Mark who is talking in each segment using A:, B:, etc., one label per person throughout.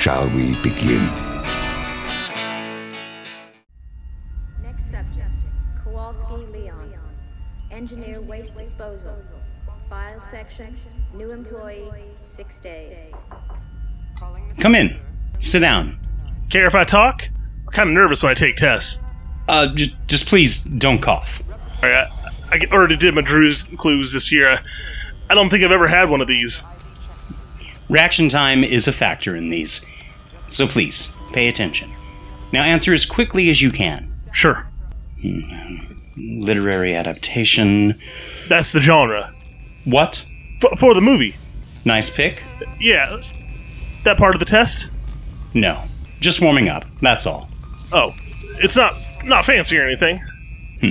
A: shall we begin?
B: Next subject, Kowalski Leon. Engineer waste disposal. File section, new employee, six days.
C: Come in. Sit down.
D: Care if I talk? I'm kind of nervous when I take tests.
C: Uh, j- just please don't cough.
D: All right, I, I already did my Drew's clues this year. I, I don't think I've ever had one of these.
C: Reaction time is a factor in these. So please, pay attention. Now answer as quickly as you can.
D: Sure. Hmm.
C: Literary adaptation.
D: That's the genre.
C: What?
D: F- for the movie.
C: Nice pick?
D: Yeah. That part of the test?
C: No. Just warming up. That's all.
D: Oh. It's not not fancy or anything. Hmm.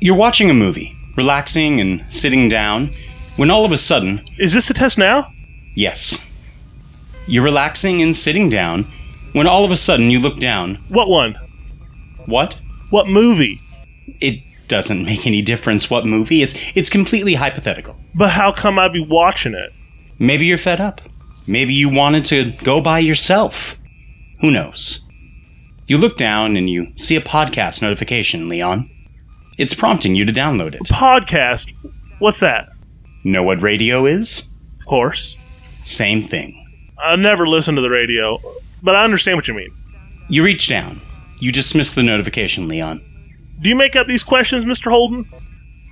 C: You're watching a movie, relaxing and sitting down, when all of a sudden,
D: Is this the test now?
C: yes. You're relaxing and sitting down, when all of a sudden you look down.
D: What one?
C: What?
D: What movie?
C: It doesn't make any difference what movie. It's it's completely hypothetical.
D: But how come I'd be watching it?
C: Maybe you're fed up. Maybe you wanted to go by yourself. Who knows? You look down and you see a podcast notification, Leon. It's prompting you to download it.
D: Podcast? What's that?
C: Know what radio is?
D: Of course.
C: Same thing.
D: I never listen to the radio, but I understand what you mean.
C: You reach down. You dismiss the notification, Leon.
D: Do you make up these questions, Mr. Holden?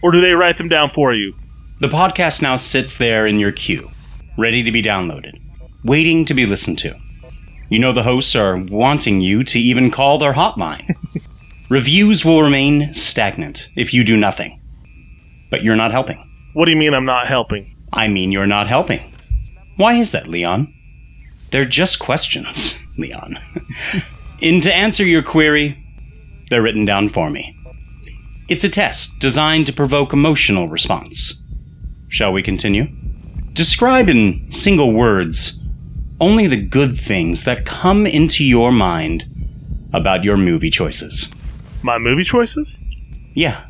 D: Or do they write them down for you?
C: The podcast now sits there in your queue, ready to be downloaded, waiting to be listened to. You know the hosts are wanting you to even call their hotline. Reviews will remain stagnant if you do nothing. But you're not helping.
D: What do you mean I'm not helping?
C: I mean, you're not helping. Why is that, Leon? They're just questions, Leon. and to answer your query, they're written down for me. It's a test designed to provoke emotional response. Shall we continue? Describe in single words only the good things that come into your mind about your movie choices.
D: My movie choices?
C: Yeah.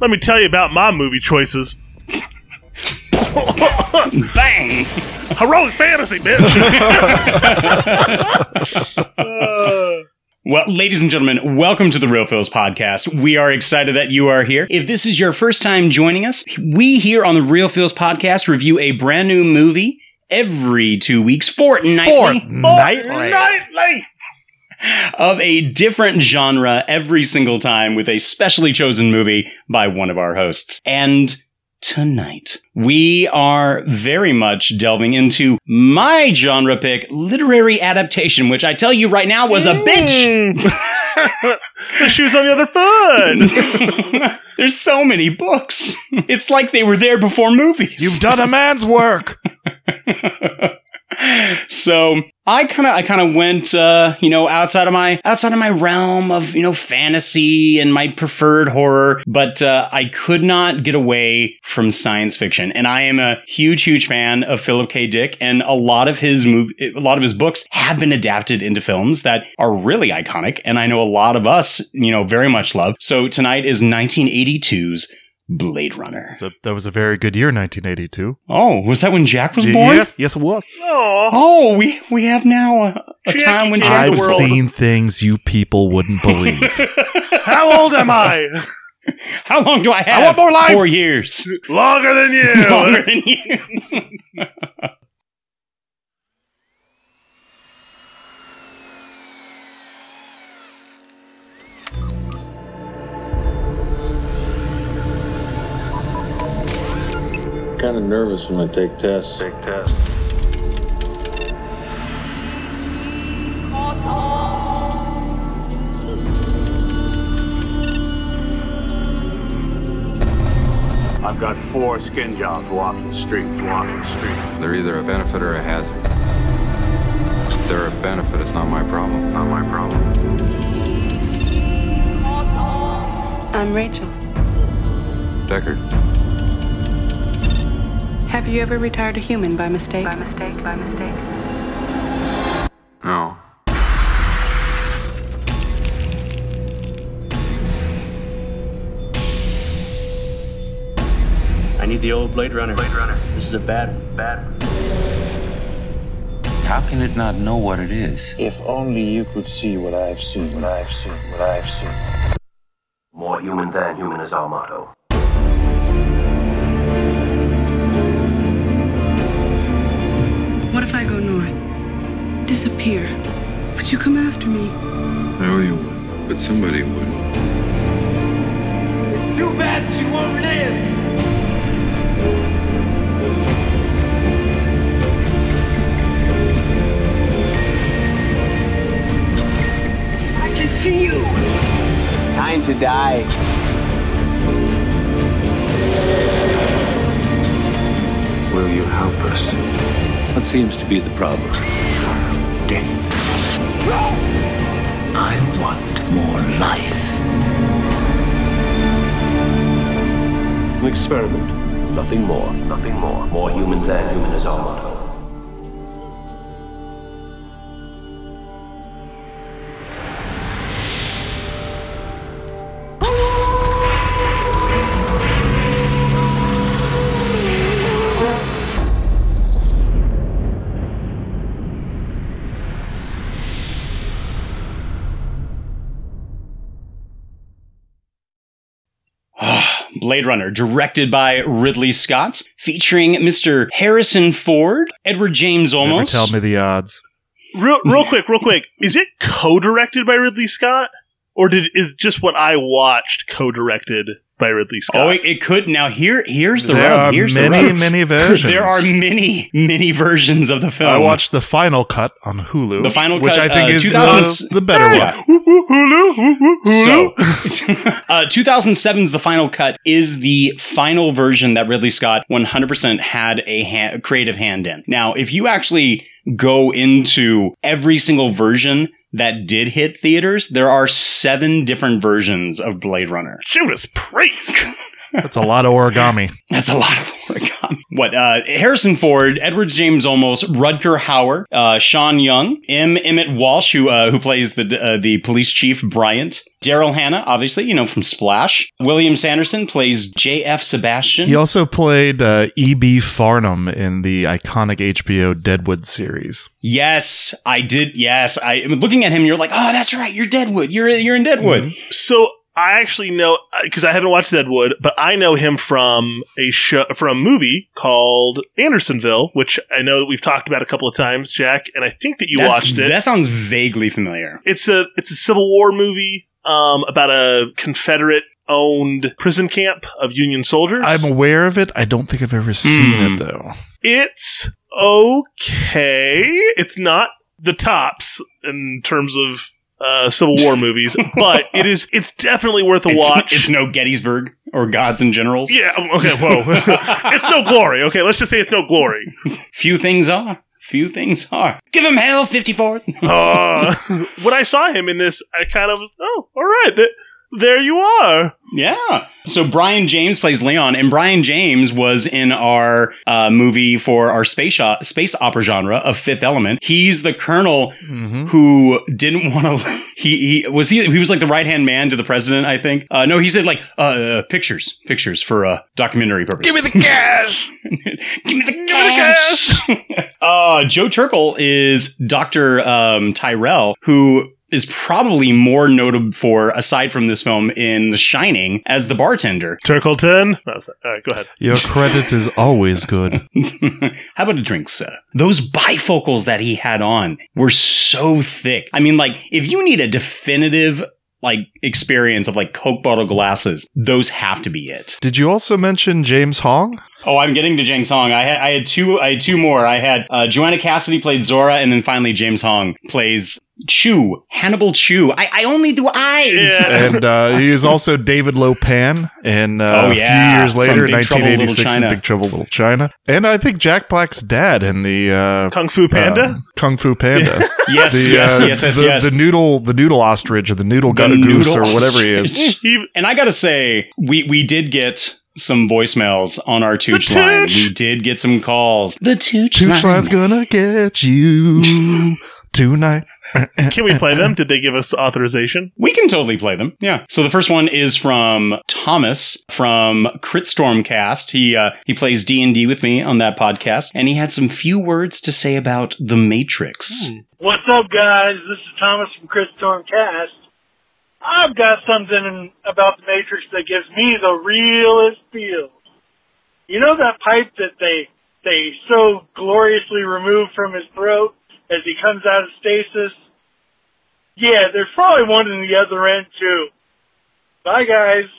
D: Let me tell you about my movie choices.
C: Bang!
D: Heroic fantasy, bitch!
C: Well, ladies and gentlemen, welcome to the Real Phils podcast. We are excited that you are here. If this is your first time joining us, we here on the Real Phils podcast review a brand new movie every two weeks, fortnightly.
E: Fortnightly.
C: of a different genre every single time with a specially chosen movie by one of our hosts. And tonight, we are very much delving into my genre pick, literary adaptation, which I tell you right now was a bitch.
D: the shoe's on the other foot!
C: There's so many books. It's like they were there before movies.
E: You've done a man's work!
C: so I kind of I kind of went uh, you know outside of my outside of my realm of you know fantasy and my preferred horror, but uh, I could not get away from science fiction. And I am a huge huge fan of Philip K. Dick, and a lot of his mov- a lot of his books have been adapted into films that are really iconic, and I know a lot of us you know very much love. So tonight is 1982's Blade Runner.
F: So that was a very good year, 1982.
C: Oh, was that when Jack was born?
F: Yes, yes, it was.
D: Aw.
C: Oh, we we have now a, a time when
D: came
C: Jack
D: to
F: I've
D: the world.
F: seen things you people wouldn't believe.
D: How old am I?
C: How long do I have?
E: I want more life.
C: Four years.
D: Longer than you!
C: Longer than you.
G: Kind of nervous when I take tests. Take tests.
H: I've got four skin jobs walking the streets, walking the streets.
I: They're either a benefit or a hazard.
H: If they're a benefit. It's not my problem. Not my problem.
I: I'm Rachel.
H: Deckard.
I: Have you ever retired a human by mistake? By mistake, by mistake.
H: No.
J: I need the old Blade Runner. Blade Runner. This is a bad one. Bad one.
K: How can it not know what it is?
L: If only you could see what I've seen, what I've seen, what I've seen.
J: More human than human is our motto.
I: Disappear. Would you come after me?
H: No, you wouldn't. But somebody would.
M: It's too bad she won't live. I can see you.
L: Time to die.
K: Will you help us? What seems to be the problem? Death. I want more life.
J: An experiment. Nothing more. Nothing more. More human than human is our motto.
C: Blade Runner, directed by Ridley Scott, featuring Mr. Harrison Ford, Edward James
F: Never
C: Olmos.
F: tell me the odds.
D: Real, real quick, real quick. Is it co-directed by Ridley Scott, or did is just what I watched co-directed by Ridley Scott?
C: Oh, it, it could. Now here, here's the
F: There
C: rub.
F: are
C: here's
F: many,
C: the rub.
F: many versions.
C: there are many, many versions of the film.
F: I watched the final cut on Hulu.
C: The final
F: which
C: cut,
F: I think
C: uh,
F: is
C: 2000
F: the, the better
C: Yeah.
F: one.
C: So, uh, 2007's The Final Cut is the final version that Ridley Scott 100% had a ha- creative hand in. Now, if you actually go into every single version that did hit theaters, there are seven different versions of Blade Runner.
D: Judas Priest.
F: That's a lot of origami.
C: That's a lot of origami. What? Uh, Harrison Ford, Edward James Olmos, Rutger Hauer, uh, Sean Young, M. Emmett Walsh, who uh, who plays the uh, the police chief Bryant, Daryl Hannah, obviously you know from Splash. William Sanderson plays J.F. Sebastian.
F: He also played uh, E.B. Farnham in the iconic HBO Deadwood series.
C: yes, I did. Yes, I looking at him. You're like, oh, that's right. You're Deadwood. You're you're in Deadwood.
D: So I actually know because I haven't watched Deadwood, but I know him from a show from a movie called Andersonville, which I know that we've talked about a couple of times, Jack, and I think that you
C: That's-
D: watched it.
C: That sounds vaguely familiar.
D: It's a it's a Civil War movie um, about a Confederate owned prison camp of Union soldiers.
F: I'm aware of it. I don't think I've ever seen
C: Hmm.
F: it though.
D: it's okay. It's not the tops in terms of uh, Civil War movies, but it is. It's definitely worth a
C: It's,
D: watch.
C: it's no Gettysburg or Gods and Generals.
D: yeah. Okay. Whoa. it's no glory. Okay. Let's just say it's no glory.
C: Few things are. Few things are. Give him hell, 54.
D: Uh, when I saw him in this, I kind of was, oh, all right. Th- there you are.
C: yeah. So Brion James plays Leon, and Brion James was in our uh, movie for our space shot, space opera genre of Fifth Element. He's the colonel who didn't want to. He he was he he was like the right hand man to the president. I think. Uh, no, he said like uh, uh, pictures, pictures for uh, documentary purposes.
D: Give me the cash.
C: Give me the cash. uh, Joe Turkel is Dr. Um, Tyrell, who is probably more notable for, aside from this film, in The Shining as the bartender.
D: Turkleton. Oh, no, all right, go ahead.
F: Your credit is always good.
C: How about a drink, sir? Those bifocals that he had on were so thick. I mean, like, if you need a definitive like experience of like Coke bottle glasses, those have to be it.
F: Did you also mention James Hong?
C: Oh, I'm getting to James Hong. I had, I had two. I had two more. I had uh, Joanna Cassidy played Zhora, and then finally James Hong plays Chew, Hannibal Chew. I, I only do eyes.
F: and uh, he is also David Lo Pan in uh,
C: Oh,
F: a few years later,
C: Big Trouble in
F: 1986,
C: China.
F: Big Trouble in Little China. And I think Jack Black's dad in the uh,
D: Kung Fu Panda?
F: um, Kung Fu Panda.
C: Yes,
F: the,
C: yes,
F: uh,
C: yes, yes,
F: the,
C: yes.
F: the noodle, the noodle ostrich, or the noodle
C: The
F: goose, or
C: noodle
F: whatever he is.
C: and I gotta say, we we did get some voicemails on our Tooch line.
F: Tooch!
C: We did get some calls. The Tooch,
F: Tooch
C: line.
F: line's gonna get you tonight.
D: Can we play them? Did they give us authorization?
C: We can totally play them. Yeah. So the first one is from Thomas from Critstormcast. He uh, he plays D and D with me on that podcast, and he had some few words to say about the Matrix.
N: What's up, guys? This is Thomas from Chris Stormcast. I've got something about the Matrix that gives me the realest feels. You know that pipe that they they so gloriously remove from his throat as he comes out of stasis? Yeah, there's probably one in the other end too. Bye, guys.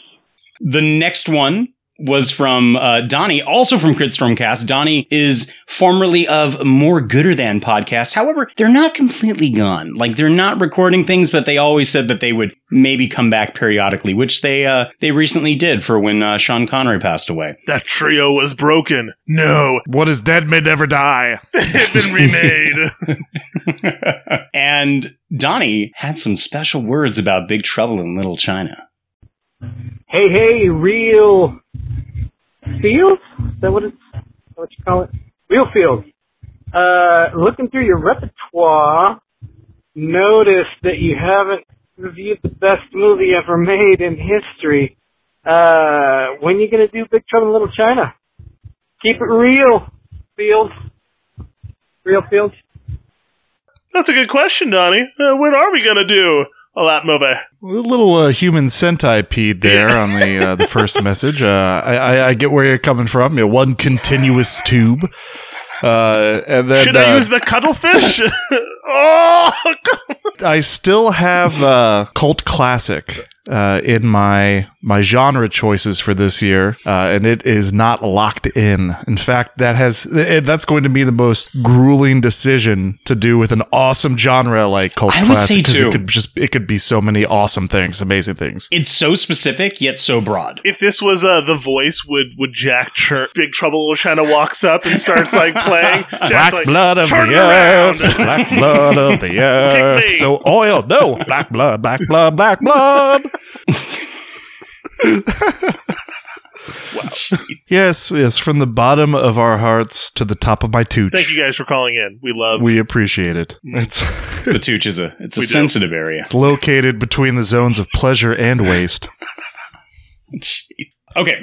C: The next one was from uh, Donnie, also from Crit Stormcast. Donnie is formerly of More Gooder Than podcast. However, they're not completely gone. Like they're not recording things, but they always said that they would maybe come back periodically, which they uh, they recently did for when uh, Sean Connery passed away.
D: That trio was broken. No.
F: What is dead may never die.
D: It's been remade.
C: and Donnie had some special words about Big Trouble in Little China.
O: Hey, hey, real field? Is that what it's what you call it? Real field. Uh, looking through your repertoire, noticed that you haven't reviewed the best movie ever made in history. Uh, when you gonna do Big Trouble in Little China? Keep it real, Field. Real Field.
D: That's a good question, Donnie. Uh, when are we to do a lap movie?
F: A little uh, human centipede there on the uh, the first message. Uh, I, I, I get where you're coming from. You know, one continuous tube. Uh, and then
D: Should I
F: uh,
D: use the cuttlefish? oh,
F: I still have uh, cult classic uh, in my my genre choices for this year, uh, and it is not locked in. In fact, that has it, that's going to be the most grueling decision to do with an awesome genre like cult
C: I
F: classic because it could just it could be so many awesome things, amazing things.
C: It's so specific yet so broad.
D: if this was uh, the voice, would would Jack Chur- Big Trouble in Little China walks up and starts like playing? Jack's
F: Black
D: like,
F: blood of the
D: around."
F: earth, black blood of the earth. So oil, no, black blood, black blood, black blood.
D: wow.
F: Yes, yes, from the bottom of our hearts to the top of my tooch.
D: Thank you guys for calling in. We love.
F: We appreciate it. Mm. It's
C: The Tooch is a it's a
D: We do.
C: sensitive area.
F: it's located between the zones of pleasure and waste.
C: Okay.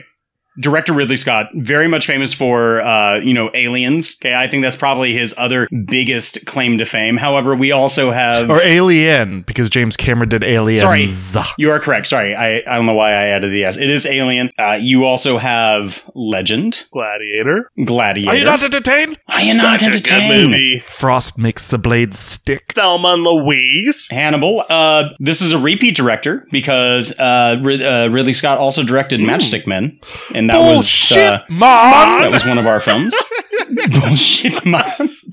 C: Director Ridley Scott, very much famous for, uh, you know, aliens. Okay. I think that's probably his other biggest claim to fame. However, we also have.
F: Or Alien, because James Cameron did Aliens.
C: Sorry, you are correct. Sorry, I, I don't know why I added the S. It is Alien. Uh, you also have Legend,
D: Gladiator.
C: Gladiator.
F: Are you not entertained?
C: Are you not
D: Such a good
C: entertained?
D: movie.
F: Frost makes the blade stick.
D: Thelma and Louise.
C: Hannibal. Uh, this is a repeat director because uh, Rid- uh, Ridley Scott also directed Matchstick Men, and that
F: Bullshit,
C: was uh,
F: Mom!
C: that was one of our films. Bullshit, Mom.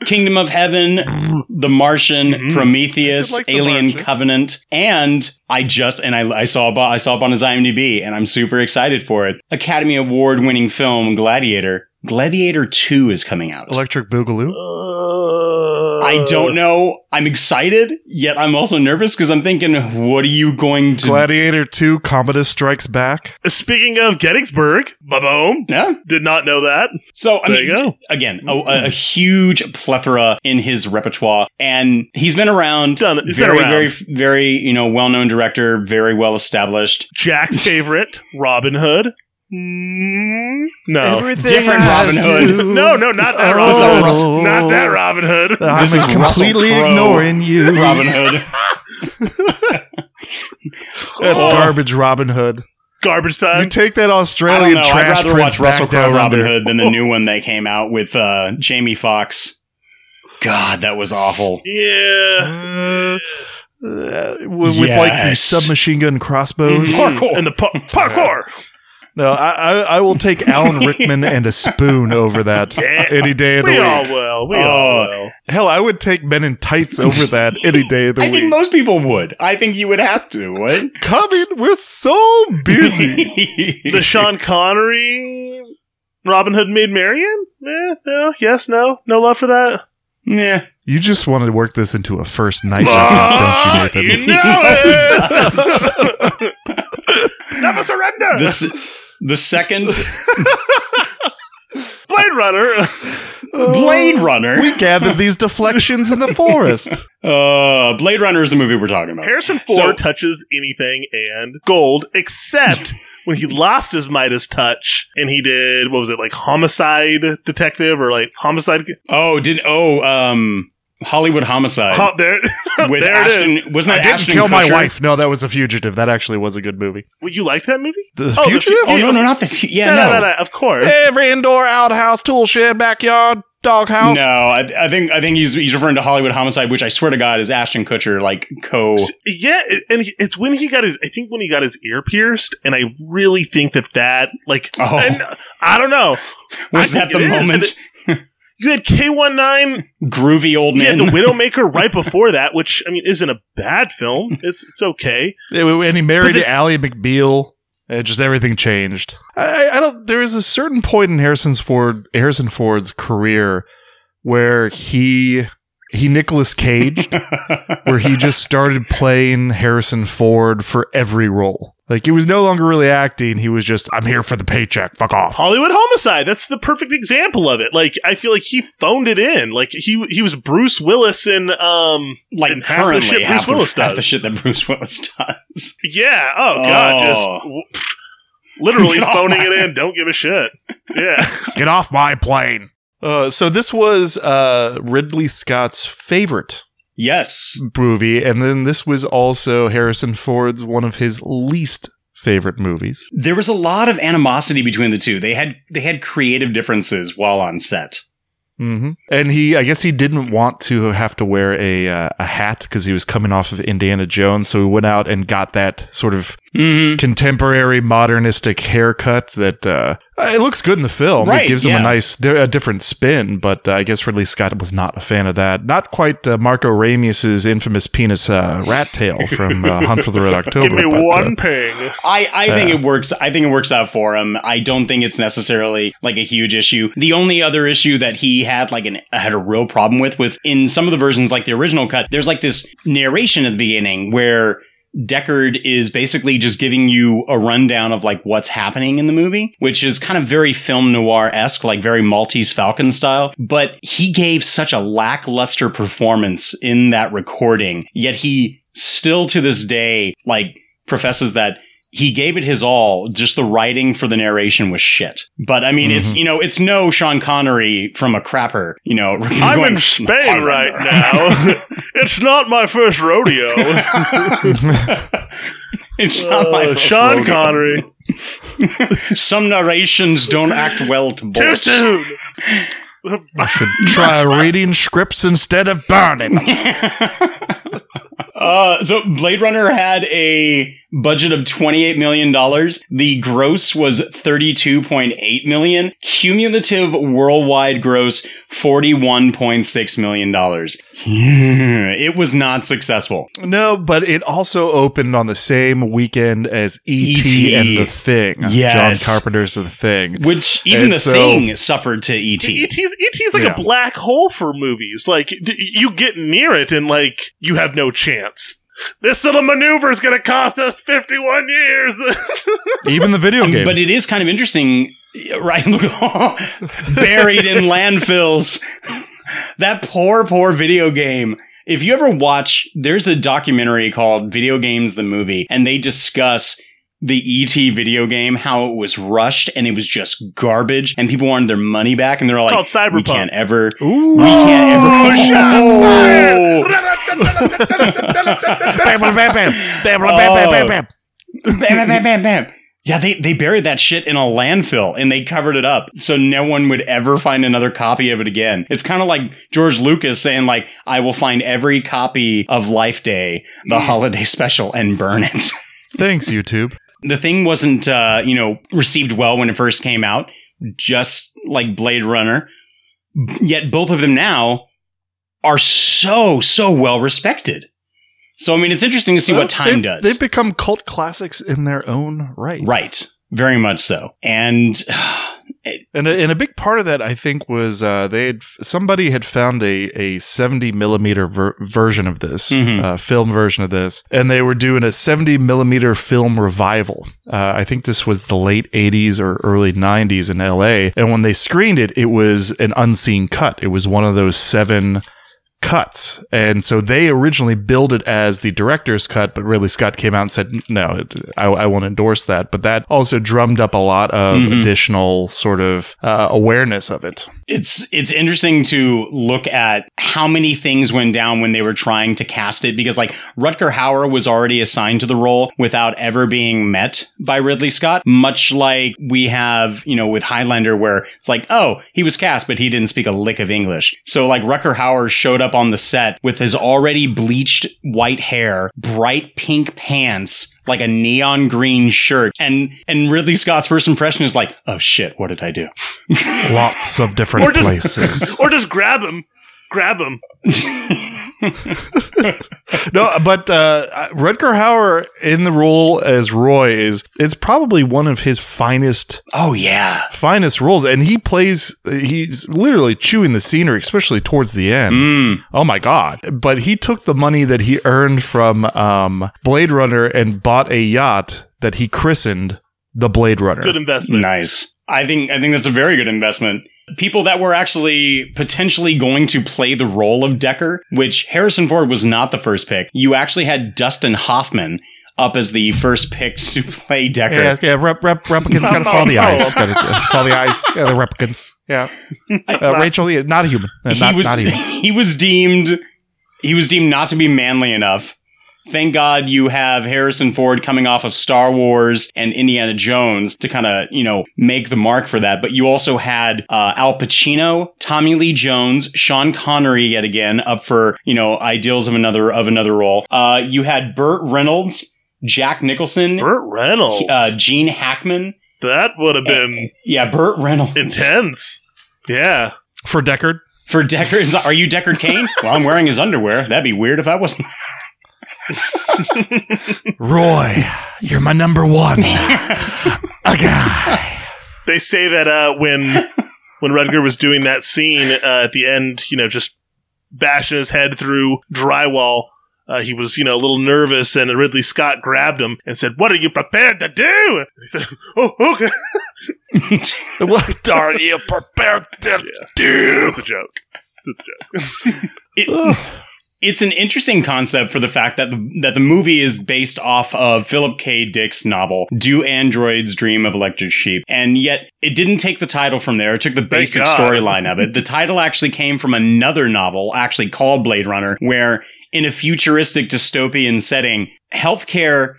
C: Kingdom of Heaven, The Martian, Prometheus,
F: like
C: Alien
F: Martian.
C: Covenant, and I just and I, I saw I saw up on his IMDb, and I'm super excited for it. Academy Award winning film Gladiator. Gladiator Two is coming out.
F: Electric Boogaloo.
C: I don't know. I'm excited, yet I'm also nervous because I'm thinking, what are you going to?
F: Gladiator 2, Commodus Strikes Back.
D: Speaking of Gettysburg, ba-boom.
C: Yeah.
D: Did not know that.
C: So I
D: There
C: mean,
D: you go.
C: again, a, a huge plethora in his repertoire, and he's been around.
D: He's done- he's been
C: very,
D: around.
C: very, very, you know, well-known director, very well established.
D: Jack's favorite, Robin Hood. Mm, no.
F: Everything
C: Different
F: I
C: Robin Hood.
F: do-
D: No, no, not that
F: Oh.
D: Robin Hood. Not that Robin Hood.
F: I'm
C: This is Russell
F: completely
C: Crowe,
F: ignoring you.
C: Robin Hood.
F: That's
D: Oh.
F: garbage, Robin Hood.
D: Garbage time.
F: You
D: time.
F: take that
C: I don't
F: Australian
C: know. I'd
F: trash
C: rather
F: prince
C: watch Russell
F: back down
C: Crowe Robin
F: under.
C: Hood than the new one that came out with uh, Jamie Foxx. God, that was awful.
D: yeah.
F: Uh, with, with like
C: Yes.
F: submachine gun crossbows.
C: Parkour.
D: And the pa- parkour.
F: No, I, I, I will take Alan Rickman and a spoon over that any day of the week.
D: we
F: week.
D: all will. We
C: Oh.
D: all will.
F: Hell, I would take Men in Tights over that any day of the
C: I
F: week.
C: I think most people would. I think you would have to. What?
F: Coming, we're so busy.
D: The Sean Connery Robin Hood Maid Marian? Eh, no, yes, no, no love for that.
C: Yeah.
F: you just wanted to work this into a first night
D: Ah,
F: sequence, don't you, Nathan?
D: you know it. Never surrender.
C: This the second
D: Blade Runner.
C: Blade Runner.
F: We gathered these deflections in the forest.
C: Uh, Blade Runner is the movie we're talking about.
D: Harrison Ford touches anything and gold, except when he lost his Midas touch and he did what was it like Homicide Detective or like Homicide?
C: Oh, did oh um Hollywood Homicide
D: Ho- there,
C: with
D: there
C: Ashton?
D: it is.
C: Wasn't
F: I
C: that
F: didn't
C: Ashton
F: kill my wife. No, that was a fugitive. That actually was a good movie.
D: Well, you like that movie?
F: The
D: Oh,
F: fugitive?
C: Oh no, no, not the fugitive. yeah,
D: no,
C: no,
D: no, no, no, Of course.
F: Every indoor outhouse, tool shed, backyard, doghouse.
C: No, I, I think I think he's he's referring to Hollywood Homicide, which I swear to God is Ashton Kutcher like co.
D: Yeah, and he- it's when he got his. I think when he got his ear pierced, and I really think that that like.
C: Oh.
D: and I don't know.
C: Was
D: I
C: that
D: think
C: the
D: it is. And
C: moment?
D: it- you had K 19
C: Groovy old man.
D: Yeah,
C: man.
D: the Widowmaker right before that, which I mean isn't a bad film. It's it's okay.
F: And he married
D: But the-
F: Ally McBeal. And just everything changed. I, I don't. There is a certain point in Harrison's Ford, Harrison Ford's career where he he Nicholas Caged, where he just started playing Harrison Ford for every role. Like he was no longer really acting. He was just, I'm here for the paycheck. Fuck off.
D: Hollywood Homicide. That's the perfect example of it. Like I feel like he phoned it in. Like he he was Bruce Willis in um
C: like
D: in half the
C: currently
D: shit
C: half,
D: Bruce Willis
C: the, half
D: does.
C: the shit that Bruce Willis does.
D: Yeah. Oh god.
C: Oh.
D: Just literally
C: Get
D: phoning
C: my-
D: it in. Don't give a shit. Yeah.
F: Get off my plane. Uh, so this was uh, Ridley Scott's favorite
C: Yes.
F: movie, and then this was also Harrison Ford's one of his least favorite movies.
C: There was a lot of animosity between the two. They had they had creative differences while on set.
F: hmm And he, I guess, he didn't want to have to wear a uh, a hat because he was coming off of Indiana Jones, so he went out and got that sort of
C: Mm-hmm.
F: contemporary modernistic haircut that uh, it looks good in the film.
C: Right,
F: it gives him a nice, a different spin. But uh, I guess Ridley Scott was not a fan of that. Not quite uh, Marko Ramius's infamous penis uh, rat tail from uh, Hunt for the Red October.
D: Give me
F: but, uh,
D: one ping.
C: I, I think
F: Yeah.
C: it works. I think it works out for him. I don't think it's necessarily like a huge issue. The only other issue that he had like an had a real problem with with in some of the versions, like the original cut, there's like this narration at the beginning where Deckard is basically just giving you a rundown of like what's happening in the movie, which is kind of very film noir esque, like very Maltese Falcon style. But he gave such a lackluster performance in that recording, yet he still to this day like professes that he gave it his all. Just the writing for the narration was shit. But I mean, it's mm-hmm. you know, it's no Sean Connery from a crapper. You know,
D: I'm
C: going,
D: in Spain right now. it's not my first rodeo.
C: It's not my
D: Uh,
C: first
D: Sean
C: rodeo.
D: Connery.
C: Some narrations don't act well to
D: Too
C: boys.
D: soon.
F: I should try reading scripts instead of burning.
C: Uh, so Blade Runner had a budget of $28 million. The gross was 32.8 million. Cumulative worldwide gross, $41.6 million. it was not successful.
F: No, but it also opened on the same weekend as E.T.
C: E.T..
F: and The Thing.
C: Yes.
F: John Carpenter's The Thing.
C: Which even
F: And
C: the
F: so-
C: thing suffered to E ET.
D: ET's, ET's like
F: Yeah.
D: a black hole for movies. Like, d- you get near it and, like, you have no chance. This little maneuver is going to cost us 51 years.
F: Even the video games.
C: But it is kind of interesting, right? Look, buried in landfills. That poor, poor video game. If you ever watch, there's a documentary called Video Games the Movie, and they discuss the ET video game, how it was rushed and it was just garbage, and people wanted their money back, and they're all like,
D: called Cyberpunk.
C: "We can't ever,
F: Ooh.
C: we can't ever."
D: Oh,
F: Bam, bam, bam, bam. Bam, bam, bam, bam, bam, bam.
C: bam, bam, bam, bam, bam. Yeah, they, they buried that shit in a landfill and they covered it up so no one would ever find another copy of it again. It's kind of like George Lucas saying like, I will find every copy of Life Day, the holiday special and burn it.
F: Thanks, YouTube.
C: The thing wasn't, uh, you know, received well when it first came out, just like Blade Runner. Yet both of them now are so, so well respected. So, I mean, it's interesting to see what time
F: they've,
C: does.
F: They've become cult classics in their own right.
C: Right. Very much so. And
F: And a, and a big part of that, I think, was uh, they had somebody had found a, a seventy millimeter ver- version of this
C: Mhm.
F: uh, film version of this, and they were doing a seventy millimeter film revival. Uh, I think this was the late eighties or early nineties in L.A. And when they screened it, it was an unseen cut. It was one of those seven cuts. And so they originally billed it as the director's cut, but Ridley Scott came out and said, no, I, I won't endorse that. But that also drummed up a lot of
C: Mhm.
F: additional sort of uh, awareness of it.
C: it's it's interesting to look at how many things went down when they were trying to cast it because like Rutger Hauer was already assigned to the role without ever being met by Ridley Scott much like we have you know with Highlander where it's like oh he was cast but he didn't speak a lick of English so like Rutger Hauer showed up on the set with his already bleached white hair bright pink pants like a neon green shirt. And and Ridley Scott's first impression is like oh shit what did I do?
F: Lots of different
D: or just
F: places.
D: or just grab him, grab him.
F: no, but uh, Rutger Hauer in the role as Roy is it's probably one of his finest.
C: Oh yeah,
F: finest roles, and he plays. He's literally chewing the scenery, especially towards the end.
C: Mm.
F: Oh my god! But he took the money that he earned from um, Blade Runner and bought a yacht that he christened the Blade Runner.
D: Good investment.
C: Nice. I think I think that's a very good investment. People that were actually potentially going to play the role of Decker, which Harrison Ford was not the first pick. You actually had Dustin Hoffman up as the first pick to play Decker.
F: Yeah, yeah. Rep, rep, replicants gotta follow the eyes. Gotta uh, follow the eyes. Yeah, the replicants. Yeah. Uh, Rachel, not a human. Uh, not,
C: he was
F: not human.
C: he was deemed he was deemed not to be manly enough. Thank God you have Harrison Ford coming off of Star Wars and Indiana Jones to kind of, you know, make the mark for that. But you also had uh, Al Pacino, Tommy Lee Jones, Sean Connery yet again up for, you know, ideals of another of another role. Uh, you had Burt Reynolds, Jack Nicholson,
D: Burt Reynolds,
C: uh, Gene Hackman.
D: That would have been
C: yeah, Burt Reynolds,
D: intense. Yeah,
F: for Deckard.
C: For Deckard, are you Deckard Cain? well, I'm wearing his underwear. That'd be weird if I wasn't.
F: Roy, you're my number one. a guy.
D: They say that uh, when when Rutger was doing that scene uh, at the end, you know, just bashing his head through drywall. Uh, he was, you know, a little nervous, and Ridley Scott grabbed him and said, "What are you prepared to do?" And he said, "Oh, okay."
F: what are you prepared to do?
D: That's a joke. That's a joke.
C: It- it's an interesting concept for the fact that the, that the movie is based off of Philip K. Dick's novel "Do Androids Dream of Electric Sheep," and yet it didn't take the title from there. It took the basic storyline of it. The title actually came from another novel, actually called Blade Runner, where in a futuristic dystopian setting, healthcare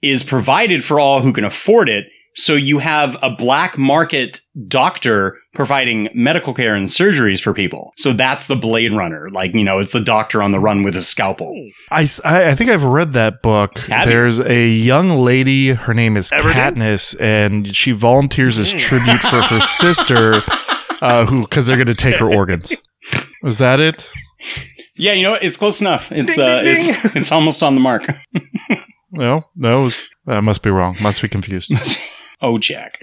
C: is provided for all who can afford it. So you have a black market doctor providing medical care and surgeries for people. So that's the Blade Runner. Like, you know, it's the doctor on the run with a scalpel.
F: I, I think I've read that book.
C: Have you?
F: There's a young lady, her name is
D: Ever did?
F: Katniss, and she volunteers as tribute for her sister, uh, who because they're going to take her organs. Was that it?
C: Yeah, you know? It's close enough. It's
D: Ding,
C: uh
D: ding,
C: it's it's almost on the mark.
F: No, no, it was, must be wrong. Must be confused.
C: oh, Jack.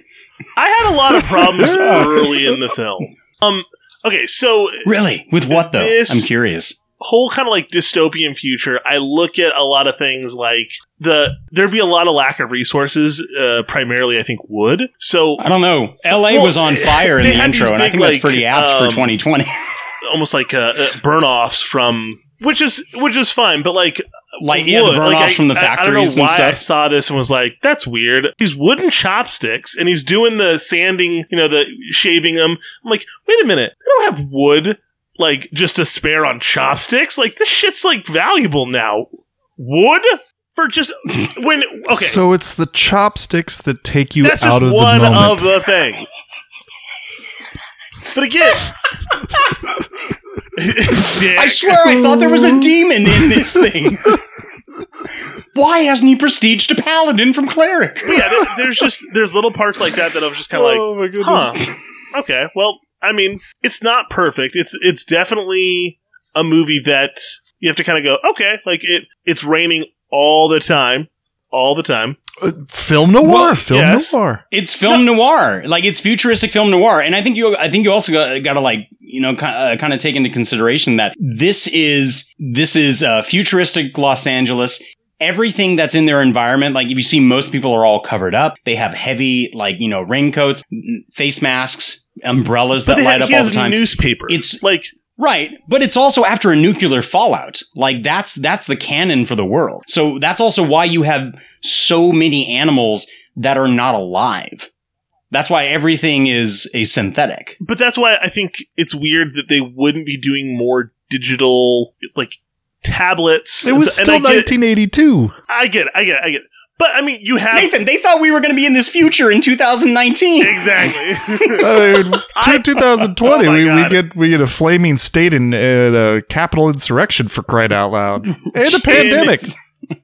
D: I had a lot of problems early in the film. Um. Okay, so
C: Really? With what though? I'm curious.
D: whole kind of like dystopian future, I look at a lot of things like the there'd be a lot of lack of resources, uh, primarily I think wood. So
C: I don't know. LA
D: Well,
C: was on fire in the intro,
D: these
C: and I
D: big,
C: think that's
D: like,
C: pretty apt for
D: um,
C: 2020.
D: almost like uh, uh, burn offs from which is which is fine, but like
C: Like, yeah, the
D: wood,
C: burn-offs
D: I-
C: from the
D: I- I, don't know
C: factories and
D: why I saw this and was like, "That's weird." These wooden chopsticks, and he's doing the sanding, you know, the shaving them. I'm like, wait a minute, they don't have wood like just to spare on chopsticks. Like this shit's like valuable now. Wood for just when okay.
F: So it's the chopsticks that take you
D: that's
F: out
D: just
F: of
D: one
F: the moment.
D: of the things. But again,
C: I swear I thought there was a demon in this thing. Why hasn't he prestiged a paladin from cleric?
D: But yeah, there, there's just there's little parts like that that I was just kind of
F: Oh,
D: like,
F: my goodness.
D: huh? Okay, well, I mean, it's not perfect. It's it's definitely a movie that you have to kind of go, okay, like it it's raining all the time, all the time.
F: Uh, film noir.
C: Well,
F: film
D: yes.
F: noir.
C: It's film noir, like it's futuristic film noir, and I think you, I think you also got, got to like, you know, kind of, kind of take into consideration that this is this is uh, futuristic Los Angeles. Everything that's in their environment, like if you see, most people are all covered up. They have heavy, like you know, raincoats, face masks, umbrellas
D: But
C: that light
D: ha-
C: up all the time.
D: newspaper.
C: It's
D: like
C: Right, but it's also after a nuclear fallout. Like that's that's the canon for the world. So that's also why you have so many animals that are not alive. That's why everything is a synthetic.
D: But that's why I think it's weird that they wouldn't be doing more digital, like tablets.
F: It was
D: And
F: still
D: I get,
F: 1982.
D: I get, it, I get, it, I get. it. But I mean, you have
C: Nathan, they thought we were going to be in this future in 2019.
D: exactly.
F: I mean, two- 2020,
D: oh
F: we, we get we get a flaming state and uh, a capital insurrection for crying out loud, and a pandemic.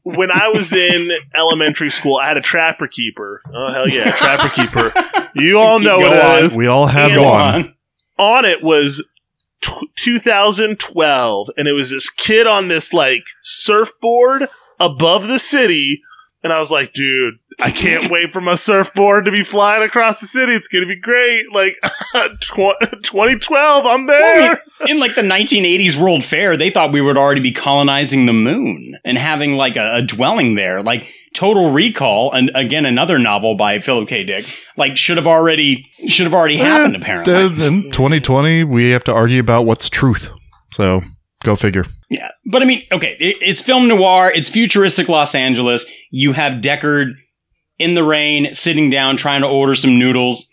D: When I was in elementary school, I had a trapper keeper. Oh hell yeah, trapper keeper! You all know
C: Go
D: what it
C: on.
D: is.
F: We all have
D: And
F: one.
D: on it was t- 2012, and it was this kid on this like surfboard above the city, and I was like, dude, I can't wait for my surfboard to be flying across the city. It's gonna be great. Like tw- 2012, I'm there.
C: in like the 1980s World Fair, they thought we would already be colonizing the moon and having like a, a dwelling there. Like Total Recall, and again another novel by Philip K. Dick, like should have already should have already happened. Apparently,
F: Uh, in 2020, we have to argue about what's truth. So go figure.
C: Yeah, but I mean, okay, it, it's film noir. It's futuristic Los Angeles. You have Deckard in the rain, sitting down, trying to order some noodles,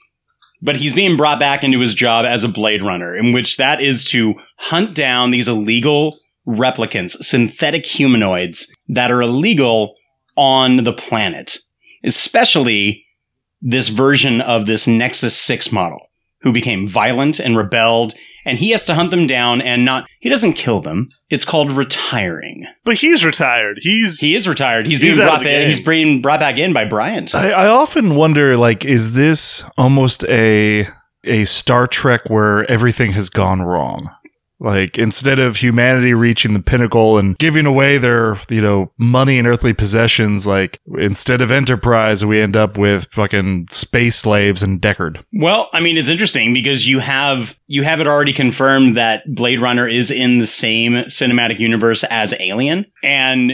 C: but he's being brought back into his job as a Blade Runner, in which that is to hunt down these illegal replicants, synthetic humanoids that are illegal on the planet, especially this version of this Nexus Six model, who became violent and rebelled and he has to hunt them down and not he doesn't kill them. It's called retiring.
D: But he's retired. He's
C: he is retired. He's,
D: He's
C: being brought back, he's being brought back in by bryant.
F: I, I often wonder, like, is this almost a a Star Trek where everything has gone wrong? Like, instead of humanity reaching the pinnacle and giving away their, you know, money and earthly possessions, like, instead of Enterprise, we end up with fucking space slaves and Deckard.
C: well i mean it's interesting because you have you have it already confirmed that blade runner is in the same cinematic universe as alien and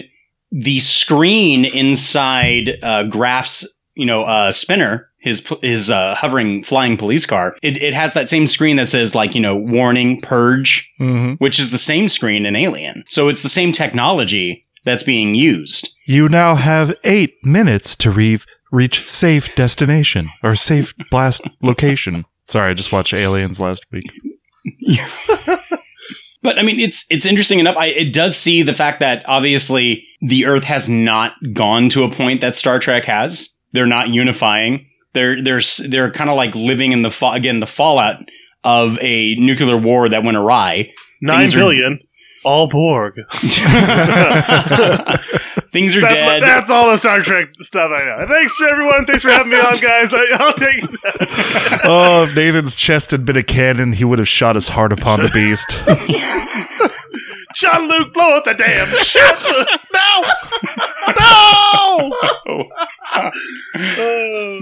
C: the screen inside uh Gaff's you know uh spinner his his uh, hovering flying police car it, it has that same screen that says like you know warning purge
F: Mm-hmm.
C: which is the same screen in Alien. So it's the same technology that's being used.
F: You now have eight minutes to re- reach safe destination or safe blast location. Sorry, I just watched Aliens last week.
C: But I mean, it's it's interesting enough. I, it does see the fact that obviously the Earth has not gone to a point that Star Trek has. They're not unifying. They're they're they're kind of like living in the fa- again the fallout of a nuclear war that went awry.
D: nine
C: Things are-
D: billion. All Borg.
C: Things are
D: that's,
C: dead.
D: that's all the Star Trek stuff I know. Thanks to everyone. Thanks for having me on, guys. I, I'll take that.
F: oh, if Nathan's chest had been a cannon, he would have shot his heart upon the beast.
D: Jean-Luc, blow up the damn ship. no, no.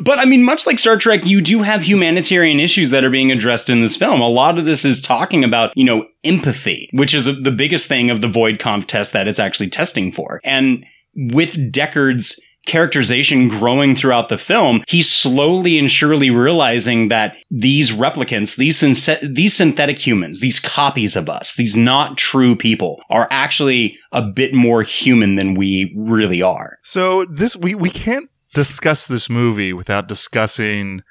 C: But I mean, much like Star Trek, you do have humanitarian issues that are being addressed in this film. A lot of this is talking about, you know, empathy, which is the biggest thing of the Voight-Kampff test that it's actually testing for. And with Deckard's characterization growing throughout the film, he's slowly and surely realizing that these replicants, these these synthetic humans, these copies of us, these not true people are actually a bit more human than we really are.
F: so this we we can't discuss this movie without discussing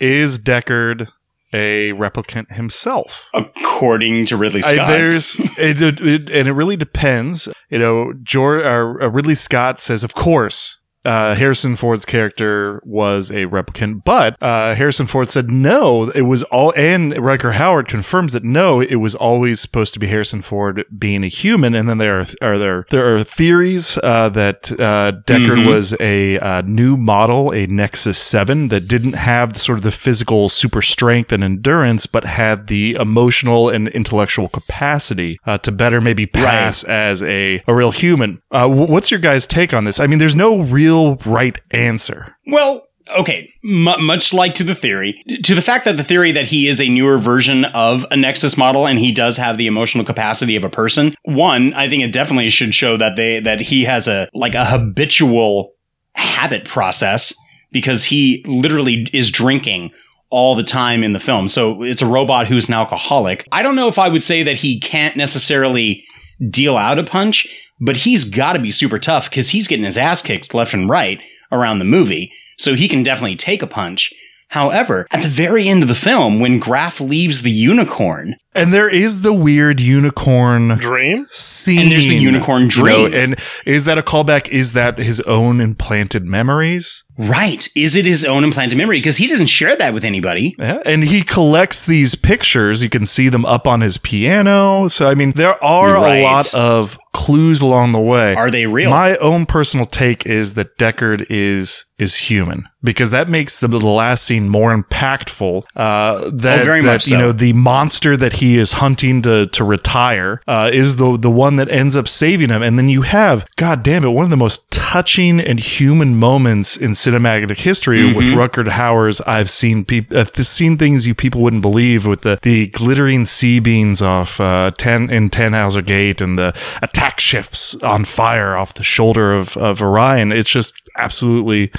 F: is Deckard a replicant himself?
C: According to Ridley
F: I-
C: Scott.
F: there's it, it, it- and it really depends. You know, George, uh, uh, Ridley Scott says, of course, uh, Harrison Ford's character was a replicant, but uh, Harrison Ford said no, it was all, and Rutger Hauer confirms that no, it was always supposed to be Harrison Ford being a human. And then there are, are there there are theories uh, that uh, Deckard
C: Mhm.
F: was a uh, new model, a Nexus Seven that didn't have the, sort of the physical super strength and endurance, but had the emotional and intellectual capacity uh, to better maybe pass as a a real human. Uh, what's your guys' take on this? I mean, there's no real right answer.
C: Well, okay, mu much like to the theory, to the fact that the theory that he is a newer version of a Nexus model and he does have the emotional capacity of a person. One, I think it definitely should show that they that he has a like a habitual habit process because he literally is drinking all the time in the film. So it's a robot who's an alcoholic. I don't know if I would say that he can't necessarily deal out a punch, but he's got to be super tough because he's getting his ass kicked left and right around the movie. So he can definitely take a punch. However, at the very end of the film, when Gaff leaves the unicorn,
F: And there is the weird unicorn
D: dream
F: scene.
C: And there's the unicorn
F: you know,
C: dream.
F: and is that a callback? Is that his own implanted memories?
C: right, is it his own implanted memory? Because he doesn't share that with anybody.
F: Yeah, and he collects these pictures. You can see them up on his piano. So, I mean, there are
C: Right.
F: a lot of clues along the way.
C: Are they real?
F: My own personal take is that Deckard is is human because that makes the, the last scene more impactful. Uh, that
C: Oh, very
F: that,
C: much
F: you know the monster that he is hunting to to retire uh, is the the one that ends up saving him. And then you have, God damn it, one of the most touching and human moments in cinematic history with
C: Mhm.
F: Rutger Hauer's. I've seen people, uh, seen things you people wouldn't believe with the the glittering sea beams off uh, ten in Tannhauser Gate and the attack ships on fire off the shoulder of of Orion. It's just absolutely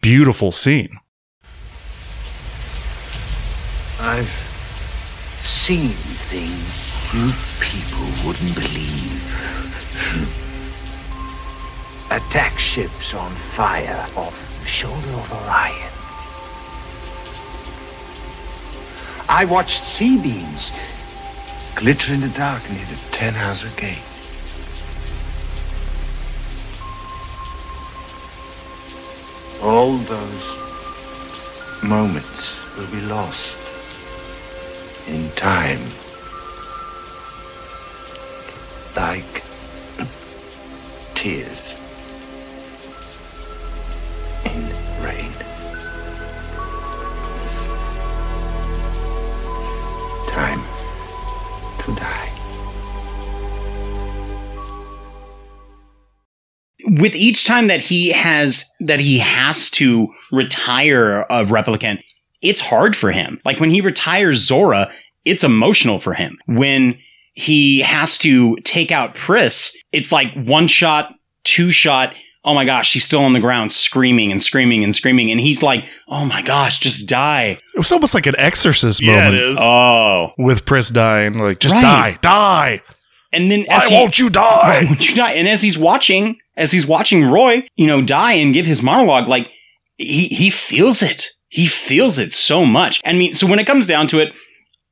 F: beautiful scene.
P: I've seen things you people wouldn't believe. Attack ships on fire off the shoulder of Orion. I watched sea beams glitter in the dark near the Tannhauser Gate. All those moments will be lost in time. Like tears in rain. Time to die.
C: with each time that he has that he has to retire a replicant, it's hard for him. Like when he retires Zhora, it's emotional for him. When he has to take out Pris, it's like one shot, two shot. Oh my gosh, she's still on the ground screaming and screaming and screaming. And he's like, oh my gosh, just die.
F: It was almost like an exorcist
D: Yeah,
F: moment.
D: it is.
C: Oh.
F: With Pris dying, like just
C: Right.
F: die, die.
C: And then
F: Why
C: as he-
F: won't you die?
C: Why won't you die? And as he's watching, as he's watching Roy, you know, die and give his monologue, like he he feels it. He feels it so much. I mean, so when it comes down to it,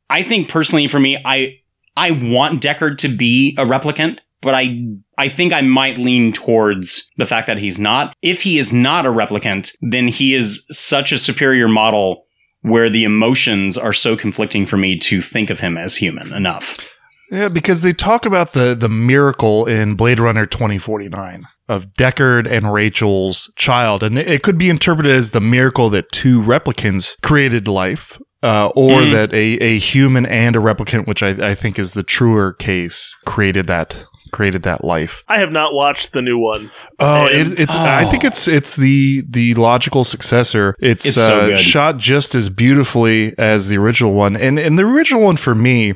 C: I think personally for me, I I want Deckard to be a replicant, but I I think I might lean towards the fact that he's not. If he is not a replicant, then he is such a superior model where the emotions are so conflicting for me to think of him as human enough.
F: Yeah, because they talk about the the miracle in Blade Runner 2049 of Deckard and Rachel's child, and it, it could be interpreted as the miracle that two replicants created life, uh, or
C: Mm.
F: that a, a human and a replicant, which I, I think is the truer case, created that created that life.
D: I have not watched the new one.
F: Oh,
D: And-
F: it, it's. I think it's it's the the logical successor. It's,
C: It's
F: uh,
C: good.
F: shot just as beautifully as the original one, and and the original one for me.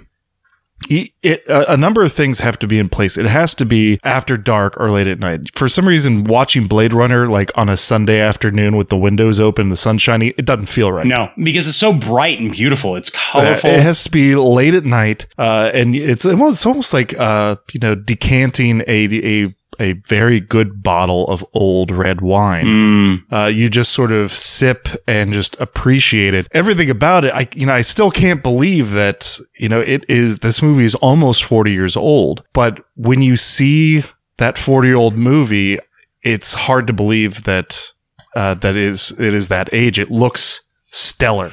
F: It, it a, a number of things have to be in place. It has to be after dark or late at night. For some reason, watching Blade Runner like on a Sunday afternoon with the windows open, the sun shining, it doesn't feel right.
C: No, because it's so bright and beautiful. It's colorful.
F: Uh, it has to be late at night, uh, and it's almost, it's almost like uh, you know decanting a a a very good bottle of old red wine.
C: Mm.
F: Uh, you just sort of sip and just appreciate it. Everything about it, I you know, I still can't believe that you know it is. This movie is almost forty years old, but when you see that forty year old movie. it's hard to believe that uh, that is it is that age. It looks stellar.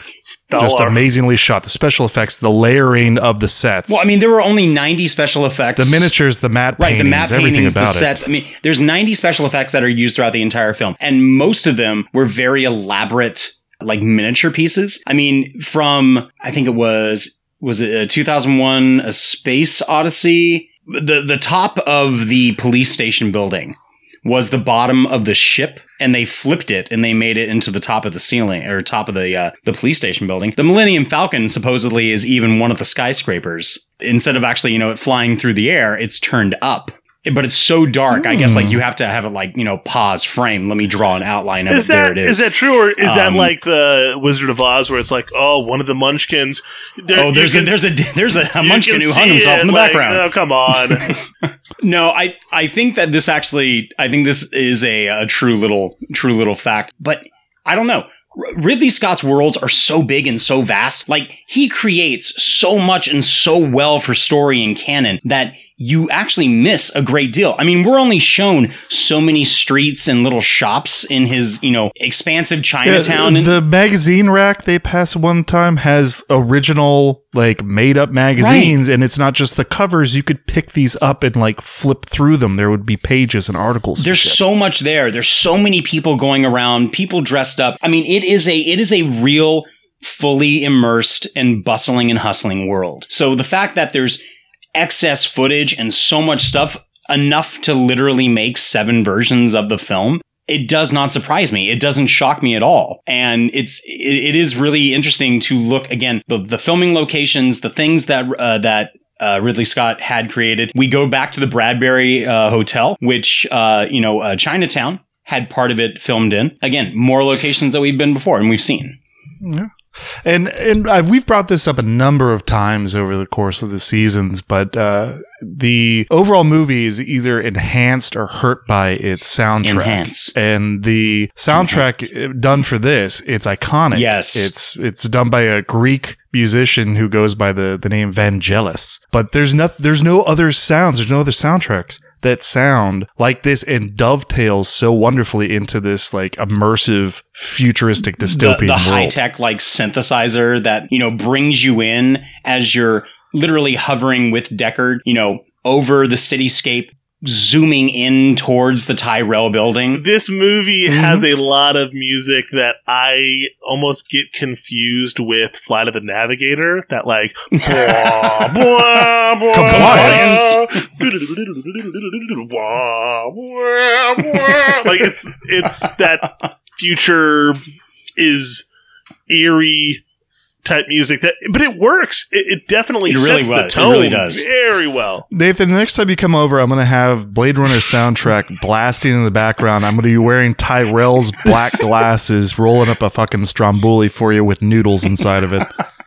F: Just amazingly shot. The special effects, the layering of the sets.
C: Well, I mean, there were only 90 special effects.
F: the miniatures, the matte
C: Right,
F: paintings,
C: the matte
F: everything
C: paintings, the
F: about it.
C: sets. I mean, there's 90 special effects that are used throughout the entire film, and most of them were very elaborate, like miniature pieces. I mean, from I think it was was it uh, 2001: A Space Odyssey. The the top of the police station building was the bottom of the ship and they flipped it and they made it into the top of the ceiling or top of the uh, the police station building. The Millennium Falcon supposedly is even one of the skyscrapers. Instead of actually, you know, it flying through the air, it's turned up. But it's so dark, I guess like
D: Hmm.
C: you have to have it like, you know, pause frame. Let me draw an outline of
D: Is
C: it. there it
D: is.
C: is.
D: that true, or is that
C: Um,
D: like the Wizard of Oz, where it's like, oh, one of the Munchkins? there-
C: Oh, there's a there's a there's a, a munchkin who hung himself
D: it,
C: in the
D: like,
C: background.
D: Oh, come on.
C: No, I I think that this actually I think this is a, a true little true little fact, but I don't know. Ridley Scott's worlds are so big and so vast. Like he creates so much and so well for story and canon that you actually miss a great deal. I mean, we're only shown so many streets and little shops in his, you know, expansive Chinatown.
F: Yeah, the magazine rack they pass one time has original like made up magazines and it's not just the covers you could pick these up and like flip through them there would be pages and articles
C: There's
F: shit.
C: so much there. There's so many people going around, people dressed up. I mean, it is a it is a real fully immersed and bustling and hustling world. So the fact that there's excess footage and so much stuff enough to literally make seven versions of the film it does not surprise me. It doesn't shock me at all. And it's, it, it is really interesting to look again, the, the filming locations, the things that, uh, that, uh, Ridley Scott had created. We go back to the Bradbury, uh, Hotel, which, uh, you know, uh, Chinatown had part of it filmed in. Again, more locations that we've been before and we've seen.
F: Yeah. And and uh, we've brought this up a number of times over the course of the seasons, but uh, the overall movie is either enhanced or hurt by its soundtrack.
C: Enhance.
F: And the soundtrack uh, done for this, it's iconic.
C: Yes.
F: it's it's done by a Greek musician who goes by the the name Vangelis. But there's no there's no other sounds. There's no other soundtracks that sound like this and dovetails so wonderfully into this like immersive futuristic dystopian
C: the, the high tech like synthesizer that you know brings you in as you're literally hovering with Deckard, you know, over the cityscape, zooming in towards the Tyrell building.
D: This movie
C: Mm-hmm.
D: has a lot of music that I almost get confused with Flight of the Navigator. That like blah, blah, blah,
F: Compliance.
D: like it's it's that future is eerie type music that but it works it, it definitely
C: It really
D: sets
C: was.
D: the
C: It
D: tone
C: really does.
D: very well
F: Nathan, the next time you come over, I'm going to have Blade Runner soundtrack blasting in the background. I'm going to be wearing Tyrell's black glasses, rolling up a fucking Stromboli for you with noodles inside of it.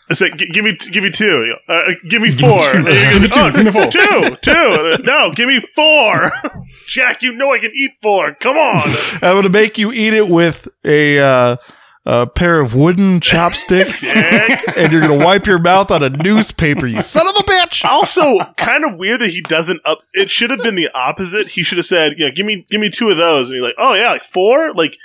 D: It's like, g- give me, give me two. Uh, give me four.
C: Give me two.
D: Oh,
C: Give me four.
D: Two, two. No, give me four. Jack, you know I can eat four. Come on.
F: I'm going to make you eat it with a, uh, a pair of wooden chopsticks, and you're going to wipe your mouth on a newspaper, you son of a bitch!
D: Also, kind of weird that he doesn't up. It should have been the opposite. He should have said, "Yeah, give me, give me two of those." And you're like, "Oh yeah, like four, like."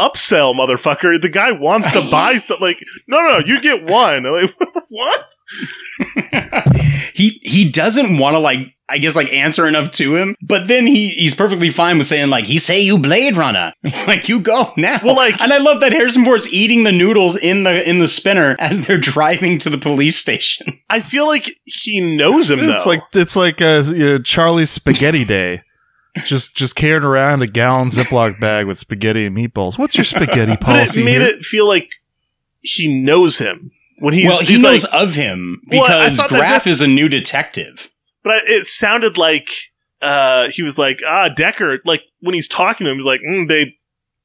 D: Upsell, motherfucker! The guy wants to buy something. Like, no, no, no, you get one. I'm like, what?
C: He he doesn't want to like I guess like answering up to him, but then he he's perfectly fine with saying like he say you Blade Runner, like you go now. Well, like, and I love that Harrison Ford's eating the noodles in the in the spinner as they're driving to the police station.
D: I feel like he knows him.
F: It's
D: though.
F: like it's like uh, you know, Charlie's Spaghetti Day. Just just carrying around a gallon Ziploc bag with spaghetti and meatballs. What's your spaghetti
D: but
F: policy?
D: it made
F: here?
D: it feel like he knows him when he's
C: well, he
D: he's
C: knows
D: like,
C: of him
D: Well, I
C: because
D: thought that
C: Gaff
D: that-
C: is a new detective.
D: But I- it sounded like uh, he was like ah Decker like when he's talking to him he's like mm, they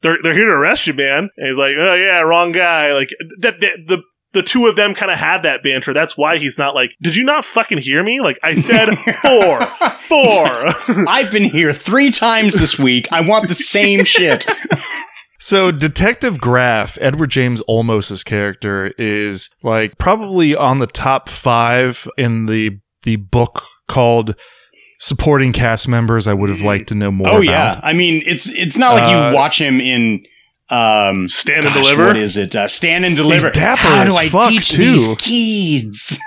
D: they're they're here to arrest you man. And he's like oh yeah wrong guy. Like that the the, the two of them kind of had that banter. That's why he's not like did you not fucking hear me? Like I said four. Four.
C: I've been here three times this week. I want the same shit.
F: So Detective Gaff, Edward James Olmos's character, is like probably on the top five in the the book called supporting cast members I would have liked to know more
C: oh
F: about.
C: yeah, I mean it's it's not like
F: Uh,
C: you watch him in um
D: Stand and
C: gosh,
D: Deliver?
C: What is it? Uh, stand and deliver.
F: dapper
C: How do
F: as
C: I
F: fuck,
C: teach
F: too.
C: these kids?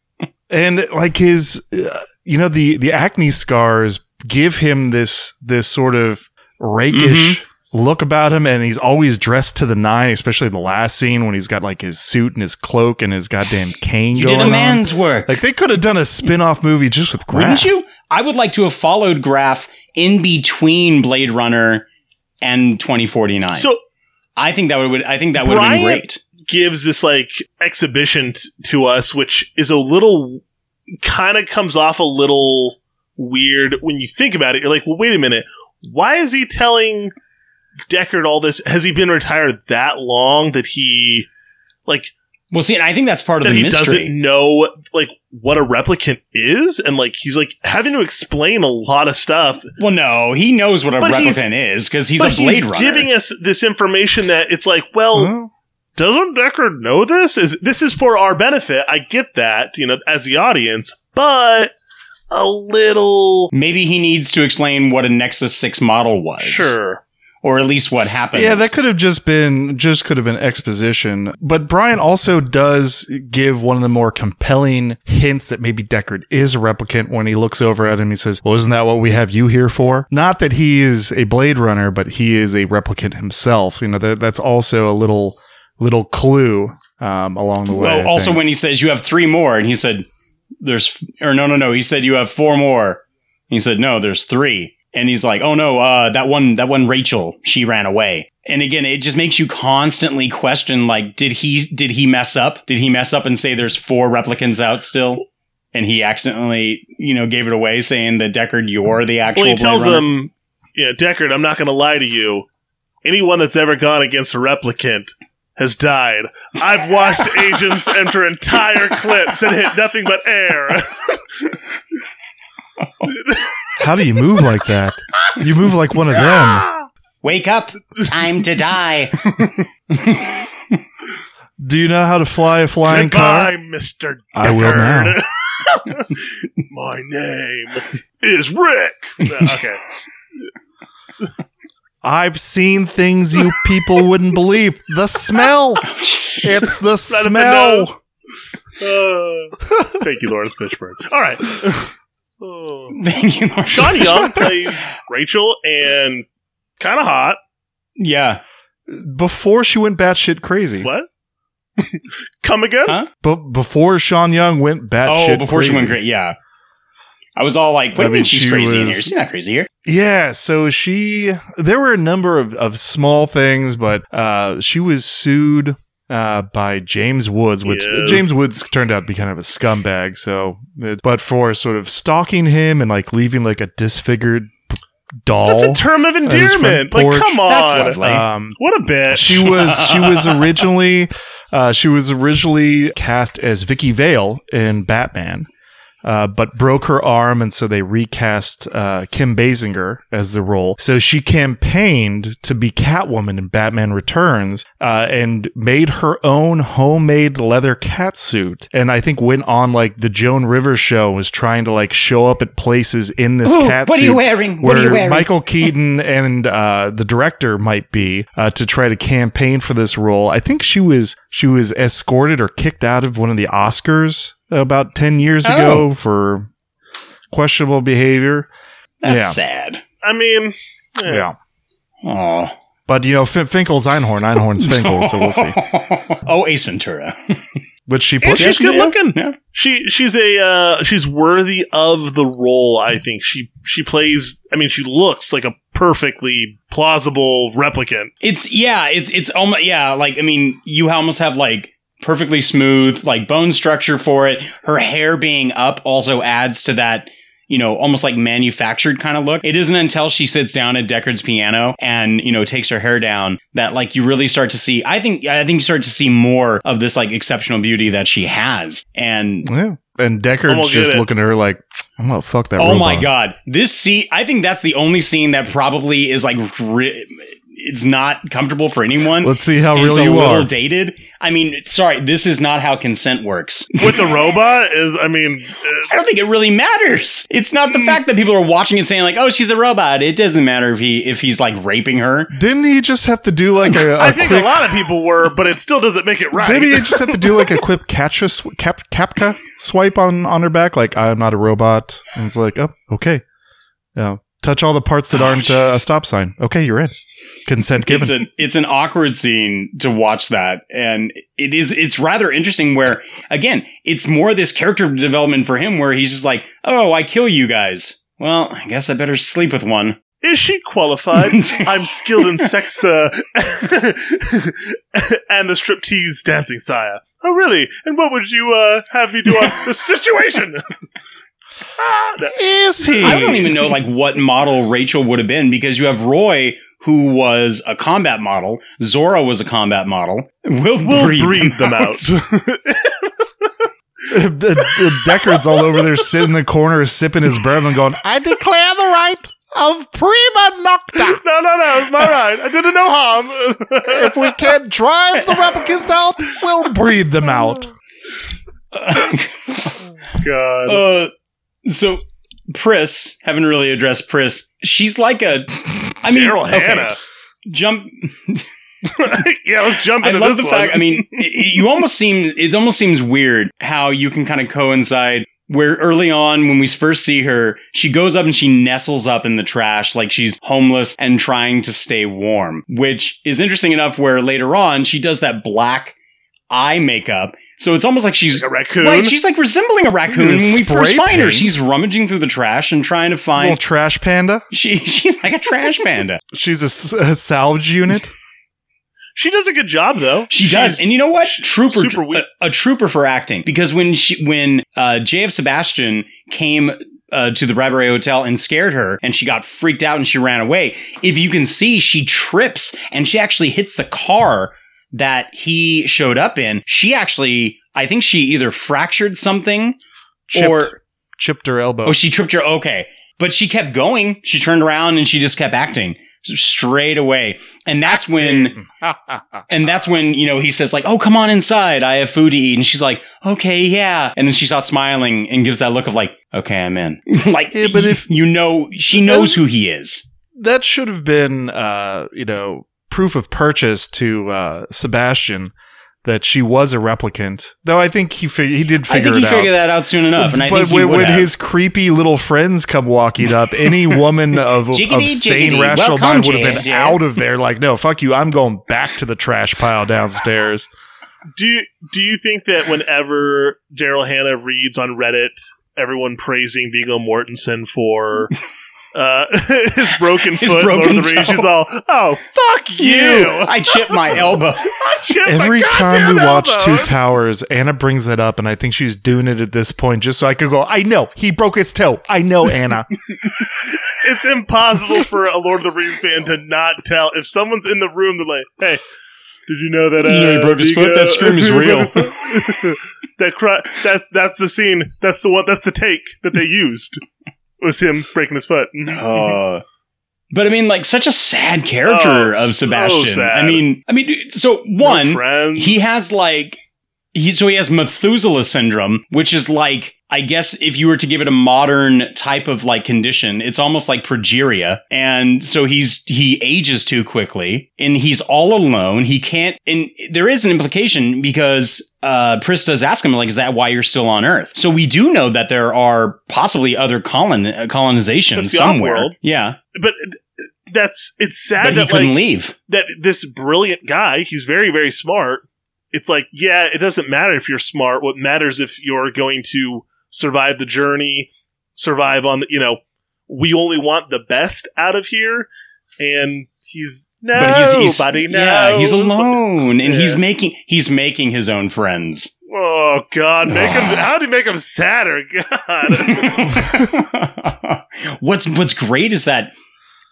F: and like his uh, you know the the acne scars give him this this sort of rakish
C: Mm-hmm.
F: Look about him and he's always dressed to the nine especially in the last scene when he's got like his suit and his cloak and his goddamn cane
C: You
F: going
C: did a
F: on.
C: man's work.
F: like they could have done a spin-off movie just with Gaff.
C: Wouldn't you? I would like to have followed Gaff in between Blade Runner and 2049.
D: So
C: I think that would I think that would have been great.
D: gives this like exhibition t- to us, which is a little kind of comes off a little weird when you think about it. You're like, well, wait a minute, why is he telling Deckard all this? Has he been retired that long that he like?
C: Well, see, and I think that's part of the
D: he
C: mystery.
D: doesn't know like what a replicant is, and like he's like having to explain a lot of stuff.
C: Well, no, he knows what a
D: But he's-
C: replicant is because he's
D: but
C: a Blade Runner.
D: giving us this information that it's like, well,
F: Well,
D: doesn't Deckard know this? Is this is for our benefit? I get that, you know, as the audience, but a little
C: Maybe he needs to explain what a Nexus Six model was,
D: sure.
C: Or at least what happened.
F: Yeah, that could have just been just could have been exposition. But Bryant also does give one of the more compelling hints that maybe Deckard is a replicant when he looks over at him. He says, "Well, isn't that what we have you here for? Not that he is a Blade Runner, but he is a replicant himself. You know, that, that's also a little little clue um, along the way.
C: well, also when he says you have three more, and he said there's f- or no, no, no, he said you have four more. He said no, there's three, and he's like, oh no, uh, that one, that one, Rachel, she ran away. And again, it just makes you constantly question, like, did he, did he mess up? Did he mess up and say there's four replicants out still? And he accidentally, you know, gave it away, saying that Deckard, you're the actual.
D: Well, he tells him, "Yeah, Deckard, I'm not going to lie to you. Anyone that's ever gone against a replicant." Has died. I've watched agents enter entire clips and hit nothing but air.
F: how do you move like that? You move like one of them.
C: Wake up! Time to die.
F: Do you know how to fly a flying
D: Goodbye,
F: car?
D: Mr.
F: I will now.
D: My name is Rick. No, okay.
F: I've seen things you people wouldn't believe. The smell. It's the
D: Right
F: smell.
D: Uh, thank you, Laurence Fishburne. All right. Oh.
C: Thank you, Laurence
D: Sean Young plays Rachel and kind of hot.
C: Yeah.
F: Before she went batshit crazy.
D: What? Come again?
C: Huh?
F: But before Sean Young went batshit
C: Oh, before she went great. Yeah. I was all like, what
F: I
C: do you mean
F: mean,
C: she's
F: she
C: crazy in here? She's not crazy here.
F: Yeah, so she there were a number of, of small things, but uh she was sued uh by James Woods, which
D: Yes.
F: James Woods turned out to be kind of a scumbag, so but for sort of stalking him and like leaving like a disfigured doll.
D: That's a term of
F: on his front
D: endearment. Like,
F: porch.
D: come on.
C: That's lovely.
F: Um,
D: What a bitch.
F: she was she was originally uh, she was originally cast as Vicki Vale in Batman, uh, but broke her arm, and so they recast uh, Kim Basinger as the role. So she campaigned to be Catwoman in Batman Returns, uh, and made her own homemade leather cat suit. And I think went on like the Joan Rivers show, was trying to like show up at places in this
C: Ooh,
F: cat
C: what are
F: suit.
C: you wearing? What are you
F: where
C: wearing?
F: Michael Keaton and uh, the director might be uh, to try to campaign for this role. I think she was she was escorted or kicked out of one of the Oscars about ten years
C: Oh.
F: ago for questionable behavior.
C: That's
F: yeah,
C: sad.
D: I mean,
F: yeah.
C: Oh.
F: But you know, Fin- Finkle's Einhorn, Einhorn's Finkel, so we'll see.
C: oh, Ace Ventura.
F: Which she
D: And she's good looking.
C: yeah.
D: She she's a uh, she's worthy of the role. I think she she plays. I mean, she looks like a perfectly plausible replicant.
C: It's yeah, it's it's almost yeah, like I mean, you almost have like perfectly smooth like bone structure for it. Her hair being up also adds to that, you know, almost like manufactured kind of look. It isn't until she sits down at Deckard's piano and, you know, takes her hair down that like you really start to see I think I think you start to see more of this like exceptional beauty that she has. And
F: Yeah. And
D: I'm gonna
F: Deckard's just
D: it.
F: looking at her like, I'm gonna fuck that.
C: Oh
F: robot.
C: my god, this scene! I think that's the only scene that probably is like ri- it's not comfortable for anyone.
F: Let's see how real
C: It's
F: real
C: a little
F: are.
C: dated. I mean, sorry, this is not how consent works.
D: With the robot is, I mean,
C: I don't think it really matters. It's not the hmm. fact that people are watching and saying like, "Oh, she's a robot." It doesn't matter if he if he's like raping her.
F: Didn't he just have to do like a, a
D: I think
F: quick?
D: a lot of people were, but it still doesn't make it right.
F: Didn't he just have to do like a quick catcha sw- cap, capka swipe on on her back? Like I'm not a robot, and it's like, oh, okay, yeah. Touch all the parts that aren't uh, a stop sign. Okay, you're in. Consent given.
C: It's an it's an awkward scene to watch that, and it is it's rather interesting. Where again, it's more this character development for him, where he's just like, "Oh, I kill you guys. Well, I guess I better sleep with one."
D: Is she qualified? I'm skilled in sex uh, and the striptease dancing, sire. Oh, really? And what would you uh, have me do on the situation? No.
F: Is he?
C: I don't even know like what model Rachel would have been because you have Roy who was a combat model, Zhora was a combat model. We'll,
D: We'll
C: breed,
D: breed them out.
F: Deckard's all over there sitting in the corner sipping his bourbon going, I declare the right of prima nocta.
D: no, no, no. It's my right. I didn't know harm.
F: if we can't drive the replicants out, we'll breed them out.
D: God.
C: Uh, so Pris, haven't really addressed Pris. She's like a, I mean,
D: Daryl
C: okay,
D: Hannah.
C: jump.
D: yeah, let's jump
C: I
D: into
C: love
D: this
C: the
D: one.
C: fact. I mean, it, you almost seem it almost seems weird how you can kind of coincide. Where early on, when we first see her, she goes up and she nestles up in the trash like she's homeless and trying to stay warm, which is interesting enough. Where later on, she does that black eye makeup. So it's almost like she's
D: Like a raccoon?
C: Right, she's like resembling a raccoon when we first
F: spray
C: find her. She's rummaging through the trash and trying to find a
F: Little
C: find.
F: trash panda.
C: She she's like a trash panda.
F: She's a salvage unit.
D: she does a good job, though.
C: She does, and you know what? Trooper,
D: super
C: a, a trooper for acting. Because when she, when uh, J.F. Sebastian came uh, to the Bradbury Hotel and scared her, and she got freaked out and she ran away. If you can see, she trips and she actually hits the car that he showed up in. She actually, I think she either fractured something
F: Chipped,
C: or
F: chipped her elbow.
C: oh, she tripped her. Okay, but she kept going. She turned around and she just kept acting straight away, and that's when. And that's when, you know, he says like, "Oh, come on inside. I have food to eat." And she's like, "Okay, yeah." And then she starts smiling and gives that look of like, "Okay, I'm in." like,
F: Yeah, but if-
C: you know, she knows who he is.
F: that should have been, uh, you know, proof of purchase to uh, Sebastian that she was a replicant. Though I think he fig- he did figure
C: I
F: figure
C: think he
F: it out.
C: figured that out soon enough, and I
F: but
C: think he
F: when,
C: would
F: when
C: have.
F: his creepy little friends come walking up, any woman of, of
C: Jiggity,
F: sane,
C: jiggity.
F: rational
C: Welcome,
F: mind would have been
C: Jed.
F: out of there. Like, no, fuck you. I'm going back to the trash pile downstairs.
D: Do you, do you think that whenever Daryl Hannah reads on Reddit, everyone praising Viggo Mortensen for uh, his broken
C: His
D: foot,
C: broken
D: Lord of the Rings,
C: toe.
D: she's all, "Oh, fuck you!"
C: you, I chipped my elbow.
D: I chipped my
F: Every time we
D: goddamn
F: watch
D: elbow.
F: Two Towers, Anna brings that up, and I think she's doing it at this point just so I could go, I know, he broke his toe. I know, Anna.
D: it's impossible for a Lord of the Rings fan to not tell if someone's in the room. They're like, "Hey, did you know that uh,
C: You know he broke his foot? That scream is real."
D: that cry, that's that's the scene. That's the one. That's the take that they used. Was him breaking his foot.
C: Uh, but I mean, like such a sad character
D: Oh,
C: of
D: so
C: Sebastian.
D: sad.
C: I mean, I mean, so one,
D: friends.
C: he has like he so he has Methuselah syndrome, which is like I guess if you were to give it a modern type of like condition, it's almost like progeria. And so he's he ages too quickly and he's all alone. He can't and there is an implication because uh Pris does ask him like is that why you're still on Earth? So we do know that there are possibly other colon uh, colonizations
D: That's
C: somewhere.
D: off-world.
C: Yeah.
D: but that's it's sad
C: But he
D: that
C: couldn't
D: like,
C: leave.
D: that this brilliant guy he's very very smart it's like yeah it doesn't matter if you're smart what matters if you're going to survive the journey survive on the you know we only want the best out of here and he's no
C: but he's, he's
D: buddy no
C: yeah, he's alone and he's making he's making his own friends.
D: oh god make him how do you make him sadder? God.
C: What's what's great is that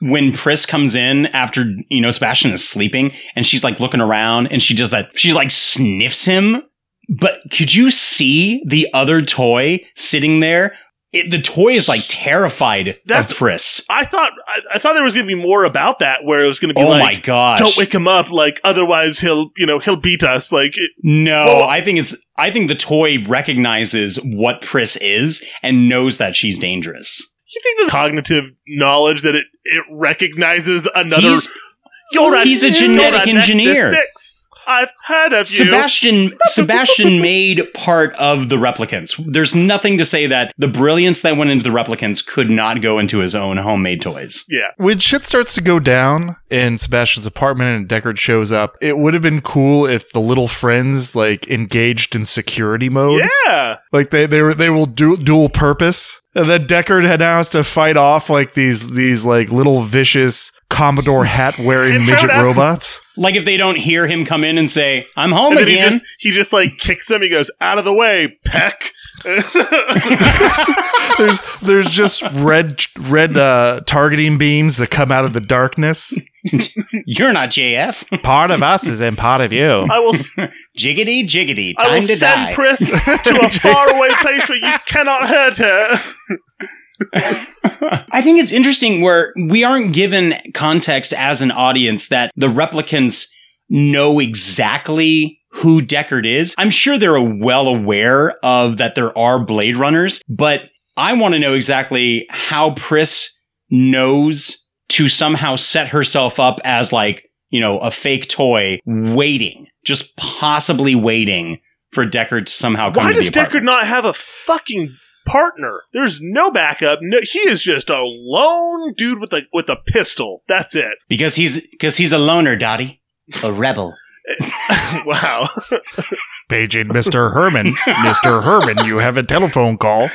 C: when Pris comes in after you know Sebastian is sleeping and she's like looking around and she does that she like sniffs him but could you see the other toy sitting there it, the toy is like terrified
D: That's-
C: of Pris
D: I thought I, I thought there was going to be more about that, where it was going to be
C: Oh
D: like,
C: my gosh.
D: don't wake him up, like otherwise he'll, you know, he'll beat us. Like, it,
C: No,
D: Well-
C: I think it's I think the toy recognizes what Pris is and knows that she's dangerous.
D: you think the cognitive knowledge that it it recognizes another?
C: He's-
D: you're a,
C: he's a genetic
D: Nexus
C: engineer.
D: Six. I've heard of you.
C: Sebastian Sebastian made part of the replicants. There's nothing to say that the brilliance that went into the replicants could not go into his own homemade toys.
D: Yeah.
F: When shit starts to go down in Sebastian's apartment and Deckard shows up, it would have been cool if the little friends like engaged in security mode.
D: Yeah.
F: Like they they were they will do dual purpose. And then Deckard had now has to fight off like these these like little vicious Commodore hat wearing midget robots.
C: Like if they don't hear him come in and say, "I'm home
D: And then he just he just like kicks him. He goes out of the way, peck.
F: there's there's just red red uh, targeting beams that come out of the darkness.
C: You're not JF.
F: Part of us is in part of you.
D: I will s-
C: jiggity jiggity.
D: I
C: Time
D: will
C: to
D: send
C: die.
D: Pris to a faraway place where you cannot hurt her.
C: I think it's interesting where we aren't given context as an audience that the replicants know exactly who Deckard is. I'm sure they're well aware of that there are Blade Runners, but I want to know exactly how Pris knows to somehow set herself up as like, you know, a fake toy waiting, just possibly waiting for Deckard to somehow come
D: Why
C: to
D: does
C: the apartment.
D: Deckard not have a fucking partner? There's no backup. No, he is just a lone dude with a with a pistol. That's it.
C: Because he's because he's a loner, Dottie. A rebel.
D: wow.
F: Paging Mr. Herman. Mr. Herman, you have a telephone call.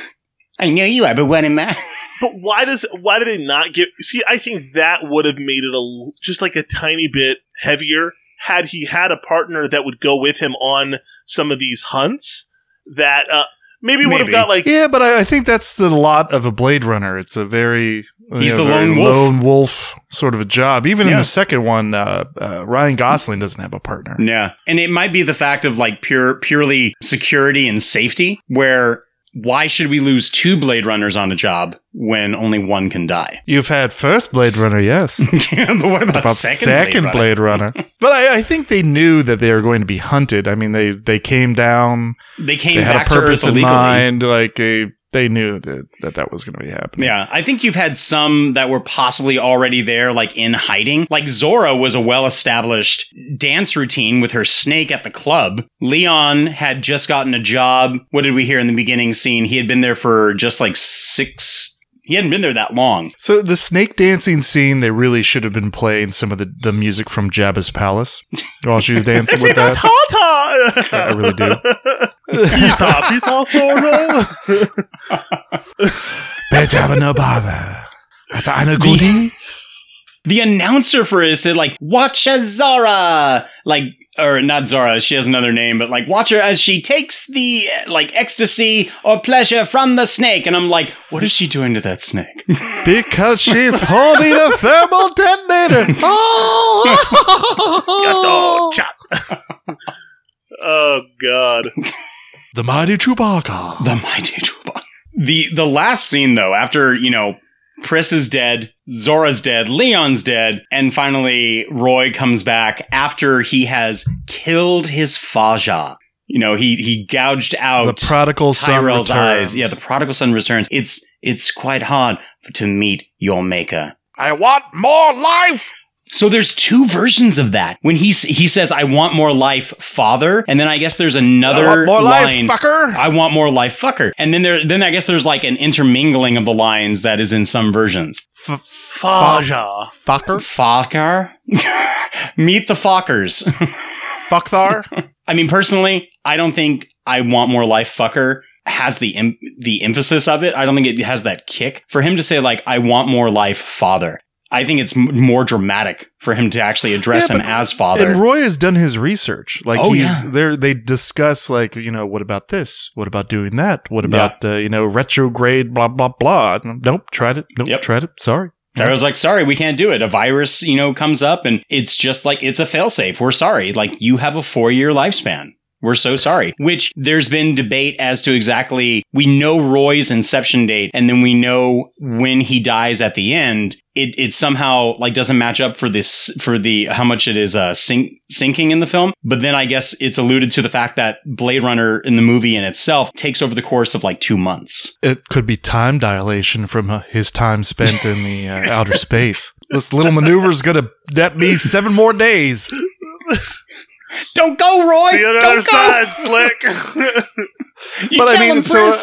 C: I know you are, but what am I?
D: But why does why do they not give? See, I think that would have made it a l- just like a tiny bit heavier had he had a partner that would go with him on some of these hunts. That uh, maybe would have got like
F: yeah, but I, I think that's the lot of a Blade Runner. It's a very
C: He's
F: you
C: the
F: very
C: lone wolf.
F: lone wolf sort of a job. Even in the second one, uh, uh, Ryan Gosling doesn't have a partner.
C: Yeah. And it might be the fact of like pure purely security and safety where why should we lose two Blade Runners on a job when only one can die?
F: You've had first Blade Runner, yes.
C: Yeah, but what about,
F: about
C: second,
F: second
C: Blade
F: Blade Runner. but I, I think they knew that they were going to be hunted. I mean, they they came down.
C: They came
F: they had
C: back
F: a purpose in mind. Like they they knew that that, that was going to be happening.
C: Yeah, I think you've had some that were possibly already there, like in hiding. Like Zhora was a well established dance routine with her snake at the club. Leon had just gotten a job. What did we hear in the beginning scene? He had been there for just like six. He hadn't been there that long.
F: So the snake dancing scene, they really should have been playing some of the, the music from Jabba's palace while she was dancing with
D: that's
F: that.
D: hot.
F: I really do.
D: Pita, pita, solo.
F: Bejabba no bother. That's Anna Goody.
C: The announcer for it said like, watch as Zhora! Like, or not Zhora, she has another name, but like, watch her as she takes the, like, ecstasy or pleasure from the snake. And I'm like, what is she doing to that snake?
F: Because she's holding a thermal detonator. Oh!
D: Oh God.
F: the mighty Chewbacca.
C: The mighty Chewbacca. The the last scene though, after you know, Pris is dead, Zhora's dead, Leon's dead, and finally Roy comes back after he has killed his Faja. You know, he he gouged out
F: The prodigal son
C: Tyrell's
F: returns.
C: eyes. Yeah, the prodigal son returns. It's it's quite hard to meet your maker.
F: I want more life.
C: So there's two versions of that. When he he says, "I want more life, father," and then I guess there's another
F: I want more life,
C: line,
F: fucker.
C: I want more life, fucker. And then there, then I guess there's like an intermingling of the lines that is in some versions.
D: Faja.
F: Fucker.
C: Fokker, meet the Fockers.
F: Fuckthar.
C: I mean, personally, I don't think I want more life, fucker. Has the em- the emphasis of it? I don't think it has that kick for him to say like I want more life, father. I think it's m- more dramatic for him to actually address
F: Yeah,
C: him as father.
F: And Roy has done his research. Like
C: Oh,
F: he's
C: yeah.
F: there. They discuss like you know what about this? What about doing that? What about uh, you know retrograde? Blah blah blah. Nope. Tried it. Nope.
C: Yep.
F: Tried it. Sorry.
C: I was like, sorry, we can't do it. A virus, you know, comes up and it's just like, it's a failsafe. We're sorry. Like, you have a four year lifespan. We're so sorry. Which there's been debate as to exactly, we know Roy's inception date and then we know when he dies at the end. it it somehow like doesn't match up for this for the how much it is uh sink, sinking in the film. But then I guess it's alluded to the fact that Blade Runner in the movie in itself takes over the course of like two months.
F: It could be time dilation from uh, his time spent in the uh, outer space. This little maneuver is going to net me seven more days.
C: Don't go, Roy.
D: See you on the
C: Don't
D: other
C: go.
D: side, Slick.
C: You
F: but I mean,
C: him,
F: so uh,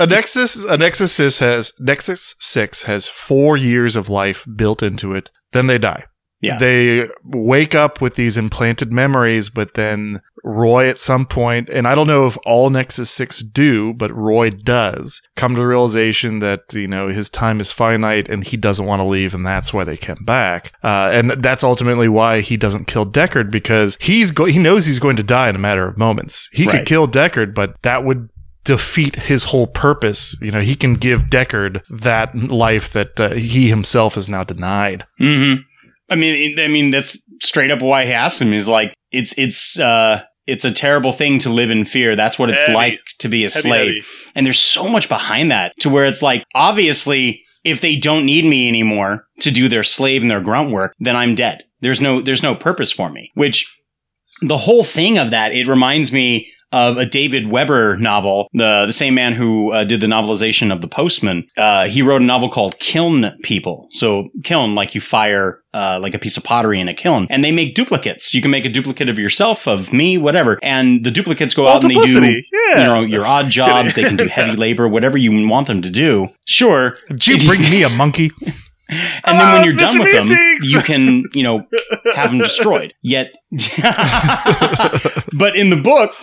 F: a Nexus, a Nexus has Nexus Six has four years of life built into it. Then they die.
C: Yeah.
F: They wake up with these implanted memories, but then Roy at some point, and I don't know if all Nexus 6 do, but Roy does, come to the realization that, you know, his time is finite and he doesn't want to leave, and that's why they came back. Uh, and that's ultimately why he doesn't kill Deckard, because he's go- he knows he's going to die in a matter of moments. He
C: Right.
F: could kill Deckard, but that would defeat his whole purpose. You know, he can give Deckard that life that uh, he himself is now denied.
C: hmm I mean, I mean that's straight up why he asked him. He's like, it's it's uh it's a terrible thing to live in fear. That's what it's
D: Heavy.
C: like to be a
D: Heavy,
C: slave.
D: heavy.
C: And there's so much behind that to where it's like, obviously, if they don't need me anymore to do their slave and their grunt work, then I'm dead. There's no there's no purpose for me. Which the whole thing of that, it reminds me of a David Weber novel, the the same man who uh, did the novelization of The Postman. Uh, he wrote a novel called Kiln People. So kiln, like you fire uh, like a piece of pottery in a kiln, and they make duplicates. You can make a duplicate of yourself, of me, whatever, and the duplicates go out and they do
D: yeah.
C: you know your odd jobs. They can do heavy labor, whatever you want them to do. Sure,
F: Did you bring me a monkey?
C: and then when you're done with them, you can, you know, have them destroyed. Yet, but in the book,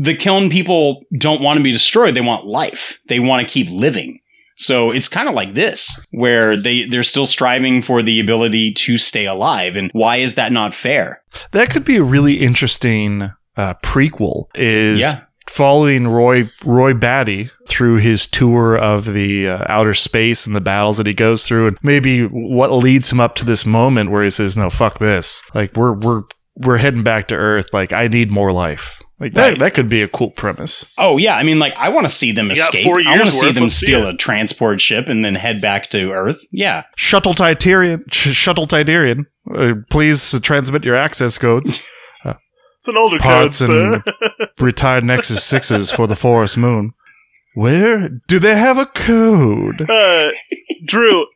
C: the kiln people don't want to be destroyed. They want life. They want to keep living. So it's kind of like this, where they they're still striving for the ability to stay alive. And why is that not fair?
F: That could be a really interesting uh, prequel. Is
C: Yeah.
F: following Roy Roy Batty through his tour of the uh, outer space and the battles that he goes through, and maybe what leads him up to this moment where he says, "No, fuck this! Like we're we're we're heading back to Earth. Like I need more life." Like that
C: Right.
F: that could be a cool premise.
C: Oh yeah, I mean, like I want to see them
D: You got
C: escape.
D: four
C: I want to see them
D: Let's see
C: steal
D: it.
C: a transport ship and then head back to Earth. Yeah,
F: Shuttle Tydirium, sh- Shuttle Tydirium, uh, please transmit your access codes.
D: It's an older code,
F: parts
D: sir.
F: and retired Nexus sixes for the Forest Moon. Where do they have a code?
D: uh, Drew,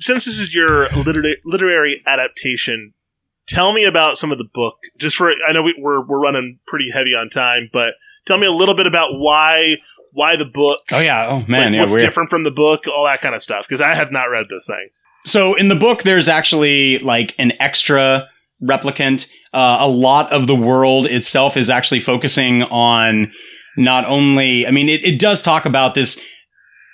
D: since this is your literary, literary adaptation, tell me about some of the book. Just for I know we, we're we're running pretty heavy on time, but tell me a little bit about why why the book.
C: Oh yeah. Oh man.
D: like,
C: yeah.
D: what's different from the book? All that kind of stuff. Because I have not read this thing.
C: So in the book, there's actually like an extra replicant. Uh, a lot of the world itself is actually focusing on not only, I mean, it, it does talk about this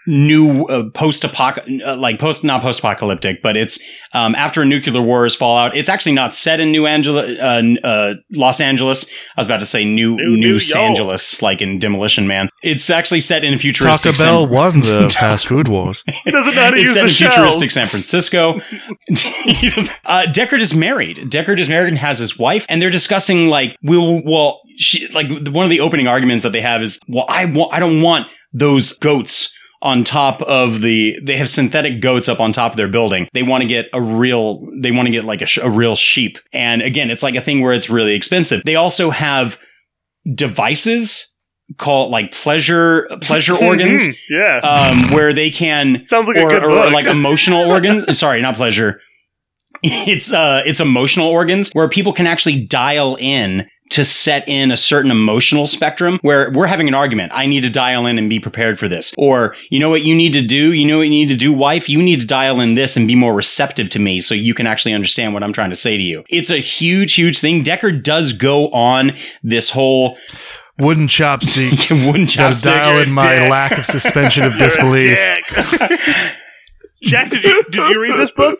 C: new uh, post apoc uh, like post not post apocalyptic but it's um, after a nuclear wars fall out it's actually not set in new Angela uh, uh, Los Angeles I was about to say new
D: New-
C: new,
D: New
C: Angeles like in Demolition Man it's actually set in a futuristic
F: Taco Bell
C: San-
F: won the fast food wars.
D: He doesn't know how to
C: it's
D: use
C: set
D: the
C: in futuristic. San Francisco. uh, Deckard is married. Deckard is married and has his wife, and they're discussing like, we'll, well, she, like one of the opening arguments that they have is, well, I want, I don't want those goats on top of the they have synthetic goats up on top of their building they want to get a real they want to get like a, sh- a real sheep and again it's like a thing where it's really expensive they also have devices called like pleasure pleasure organs
D: Mhm, yeah.
C: um, where they can
D: Sounds like a
C: or,
D: good
C: or,
D: book.
C: like emotional organ. Sorry, not pleasure. It's uh, it's emotional organs where people can actually dial in to set in a certain emotional spectrum where we're having an argument. I need to dial in and be prepared for this. Or, you know what you need to do? You know what you need to do, wife? You need to dial in this and be more receptive to me so you can actually understand what I'm trying to say to you. It's a huge, huge thing. Decker does go on this whole
F: Wooden chopsticks.
C: Wooden
F: Gotta dial in my
D: dick.
F: lack of suspension of disbelief.
D: Jack, did you did you read this book?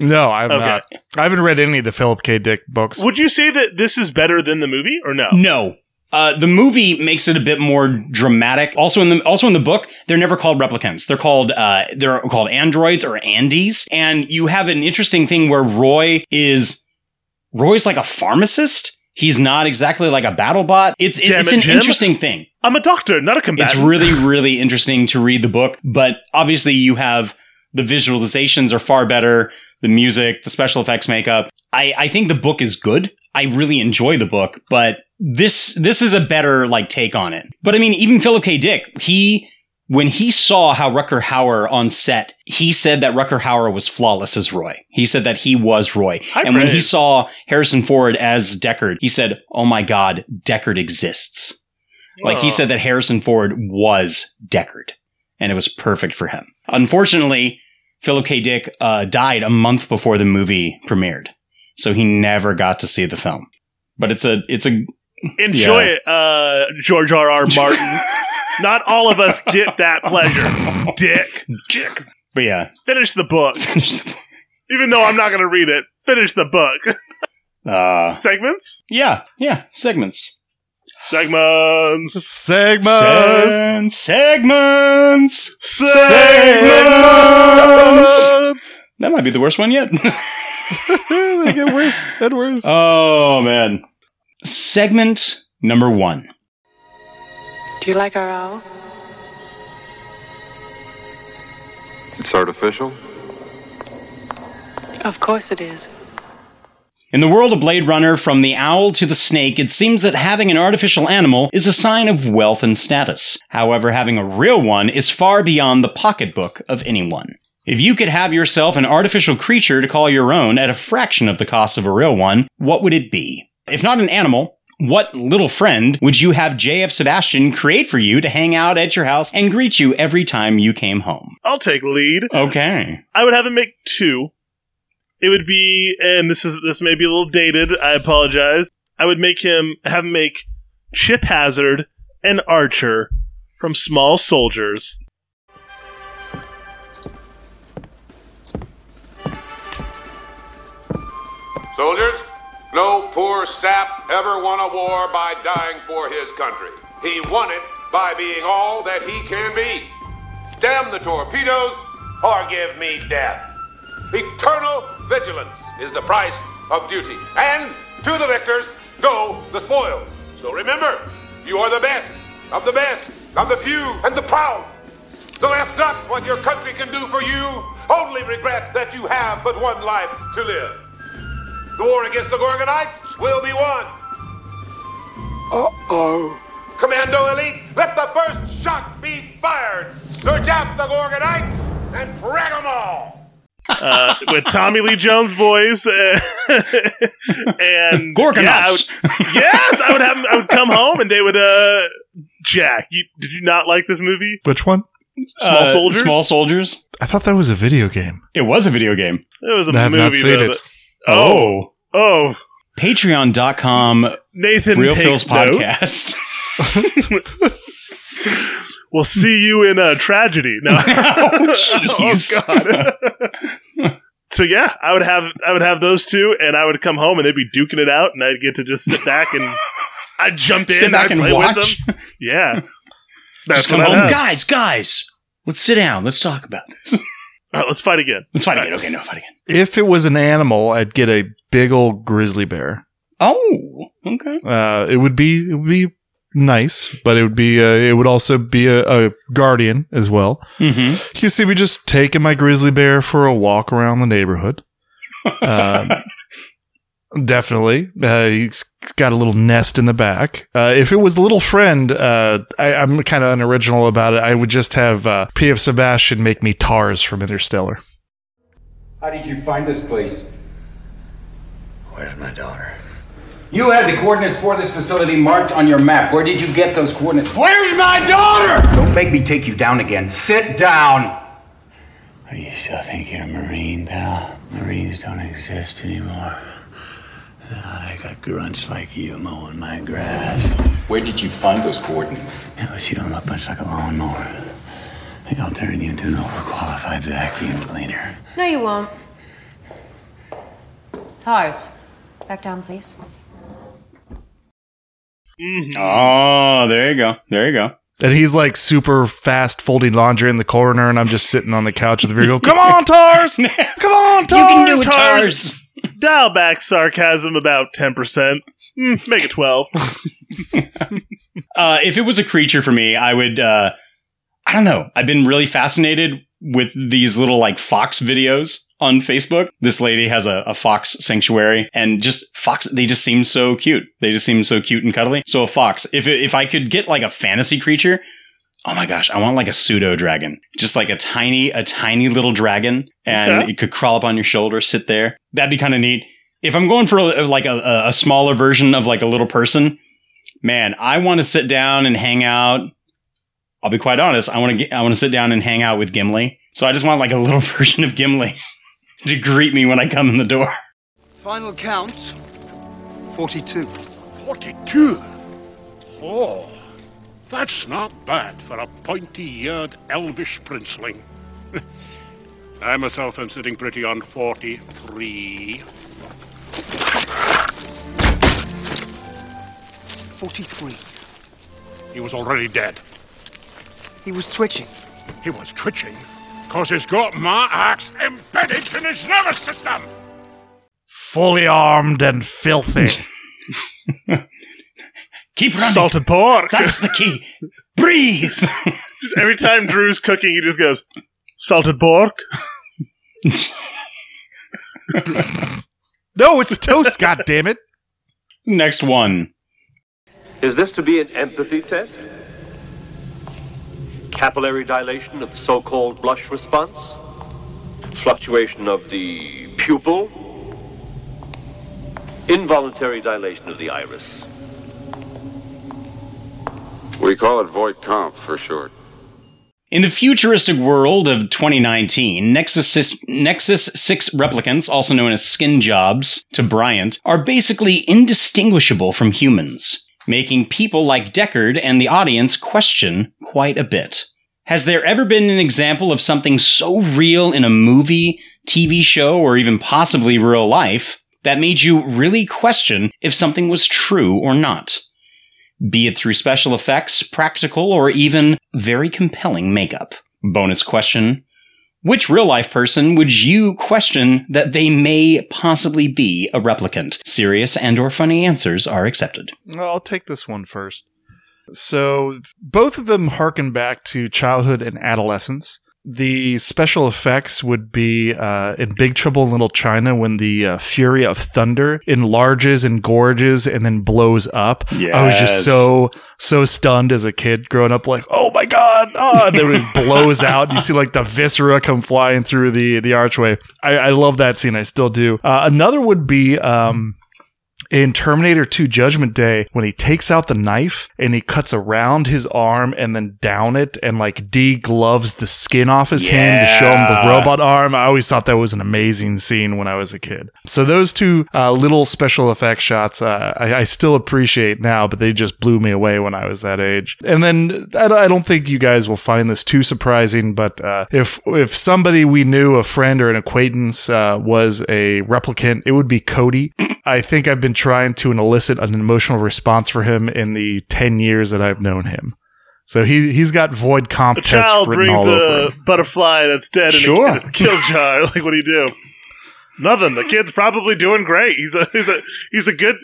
F: No, I've
D: Okay.
F: not. I haven't read any of the Philip K. Dick books.
D: Would you say that this is better than the movie, or no?
C: No. Uh, the movie makes it a bit more dramatic. Also in the also in the book, they're never called replicants. They're called uh, they're called androids or andys. And you have an interesting thing where Roy is Roy's like a pharmacist. He's not exactly like a battle bot. It's it- it's
D: it,
C: an
D: Jim.
C: interesting thing.
D: I'm a doctor, not a combatant.
C: It's really really interesting to read the book, but obviously you have The visualizations are far better. The music, the special effects makeup. I, I think the book is good. I really enjoy the book, but this this is a better like take on it. But I mean, even Philip K. Dick, he when he saw how Rutger Hauer on set, he said that Rutger Hauer was flawless as Roy. He said that he was Roy.
D: High
C: and when he saw Harrison Ford as Deckard, he said, "Oh my God, Deckard exists." Like he said that Harrison Ford was Deckard, and it was perfect for him. Unfortunately, Philip K. Dick uh, died a month before the movie premiered, so he never got to see the film. But it's a it's a
D: Enjoy
C: Yeah.
D: it, uh, George R. R. Martin. Not all of us get that pleasure, Dick.
C: Dick. But yeah,
D: Finish the book. finish the Even though I'm not going to read it, finish the book.
C: uh,
D: Segments?
C: yeah, yeah, segments.
D: Segments.
F: Segments.
C: segments.
F: Segments.
C: That might be the worst one yet.
F: they get worse and worse.
C: oh man. Segment number one.
Q: Do you like our owl?
H: It's artificial.
Q: Of course it is.
C: In the world of Blade Runner, from the owl to the snake, it seems that having an artificial animal is a sign of wealth and status. However, having a real one is far beyond the pocketbook of anyone. If you could have yourself an artificial creature to call your own at a fraction of the cost of a real one, what would it be? If not an animal, what little friend would you have JF Sebastian create for you to hang out at your house and greet you every time you came home?
D: I'll take lead.
C: Okay.
D: I would have him make two. It would be, and this is this may be a little dated. I apologize. I would make him have him make Chip Hazard and Archer from Small Soldiers.
R: Soldiers, no poor sap ever won a war by dying for his country. He won it by being all that he can be. Damn the torpedoes, or give me death. Eternal vigilance is the price of duty. And to the victors go the spoils. So remember, you are the best of the best of the few and the proud. So ask not what your country can do for you, only regret that you have but one life to live. The war against the Gorgonites will be won. Uh-oh. Commando Elite, let the first shot be fired. Search out the Gorgonites and frag them all.
D: Uh, with Tommy Lee Jones' voice, uh, and
C: Gorgonauts.
D: Yeah, I would, yes, I would have. I would come home and they would. uh Jack, you, did you not like this movie?
F: Which one?
D: Small
C: Uh,
D: Soldiers.
C: Small Soldiers.
F: I thought that was a video game.
C: It was a video game.
D: It was a
F: I have
D: movie.
F: not seen
D: though,
F: it.
D: but-
C: Oh.
D: oh,
C: Patreon.com
D: Nathan
C: Real
D: takes
C: Phil's podcast.
D: We'll see you in a tragedy. No.
C: jeez.
D: oh God. so yeah, I would have I would have those two, and I would come home and they'd be duking it out, and I'd get to just sit back and I'd jump in,
C: Sit back
D: I'd
C: and
D: play
C: watch?
D: with them. Yeah, that's
C: Just come home. Guys, guys, let's sit down. Let's talk about this.
D: All right, let's fight again.
C: Let's fight again. Okay, no, fight again.
F: If it was an animal, I'd get a big old grizzly bear.
C: Oh, okay.
F: Uh, it would be it would be nice, but it would be uh, it would also be a, a guardian as well.
C: Mm-hmm.
F: You see me just taking my grizzly bear for a walk around the neighborhood. Um, definitely, uh, he's got a little nest in the back. Uh, if it was a little friend, uh, I, I'm kind of unoriginal about it. I would just have uh, J.F. Sebastian make me Tars from Interstellar.
S: How did you find this place?
P: Where's my daughter?
S: You had the coordinates for this facility marked on your map. Where did you get those coordinates? Where's my daughter? Don't make me take you down again. Sit down.
P: Are you still think you're a Marine, pal? Marines don't exist anymore. I got grunts like you mowing my grass.
S: Where did you find those coordinates?
P: Unless you don't look much like a lawnmower. I think I'll turn you into an overqualified vacuum cleaner.
T: No, you won't. Tars, back down, please.
C: Oh, there you go. There you go.
F: And he's like super fast folding laundry in the corner, and I'm just sitting on the couch with the beer. Go, come on, Tars! Come on, Tars!
C: You can do it, Tars.
D: Dial back sarcasm about ten percent. Mm, make it twelve.
C: Uh, if it was a creature for me, I would. Uh, I don't know. I've been really fascinated with these little like fox videos on Facebook. This lady has a, a fox sanctuary and just fox, they just seem so cute. They just seem so cute and cuddly. So a fox, if, if I could get like a fantasy creature, oh my gosh, I want like a pseudo dragon. Just like a tiny, a tiny little dragon and
D: Okay.
C: it could crawl up on your shoulder, sit there. That'd be kind of neat. If I'm going for a, like a, a- a smaller version of like a little person, man, I want to sit down and hang out. I'll be quite honest. I want to I want to sit down and hang out with Gimli. So I just want like a little version of Gimli to greet me when I come in the door.
U: Final count 42.
E: 42? Oh, that's not bad for a pointy eared elvish princeling. I myself am sitting pretty on 43.
U: 43.
E: He was already dead.
U: He was twitching.
E: He was twitching because he's got my axe embedded in his nervous system.
F: Fully armed and filthy.
C: Keep running.
D: Salted pork.
C: That's the key. Breathe.
D: Every time Drew's cooking, he just goes, salted pork.
F: no, it's toast, God damn it!
C: Next one.
J: Is this to be an empathy test? Capillary dilation of the so called blush response? Fluctuation of the pupil? Involuntary dilation of the iris?
H: We call it Voight-Kampff for short.
C: In the futuristic world of 2019, Nexus 6, Nexus 6 replicants, also known as skin jobs to Bryant, are basically indistinguishable from humans, making people like Deckard and the audience question quite a bit. Has there ever been an example of something so real in a movie, TV show, or even possibly real life that made you really question if something was true or not? be it through special effects, practical, or even very compelling makeup. Bonus question. Which real life person would you question that they may possibly be a replicant? Serious and or funny answers are accepted.
F: I'll take this one first. So, both of them harken back to childhood and adolescence. The special effects would be uh, in Big Trouble in Little China when the uh, Fury of Thunder enlarges and gorges and then blows up. I was just so so stunned as a kid growing up, like, oh my god! Oh, and then it blows out. And you see like the viscera come flying through the the archway. I, I love that scene. I still do. Uh, another would be. Um, in Terminator 2 Judgment Day when he takes out the knife and he cuts around his arm and then down it and like degloves the skin off his hand to show him the robot arm. I always thought that was an amazing scene when I was a kid. So those two uh, little special effect shots uh, I, I still appreciate now, but they just blew me away when I was that age. And then I, I don't think you guys will find this too surprising, but uh, if if somebody we knew, a friend or an acquaintance, uh, was a replicant, it would be Cody. I think I've been trying to elicit an emotional response for him in the 10 years that I've known him. So he, he's got Voight-Kampff
D: A
F: tests
D: child
F: written
D: brings
F: all over
D: a
F: him.
D: butterfly that's dead
F: Sure.
D: and it's kill jar. like, what do you do? Nothing. The kid's probably doing great. He's a he's a he's a good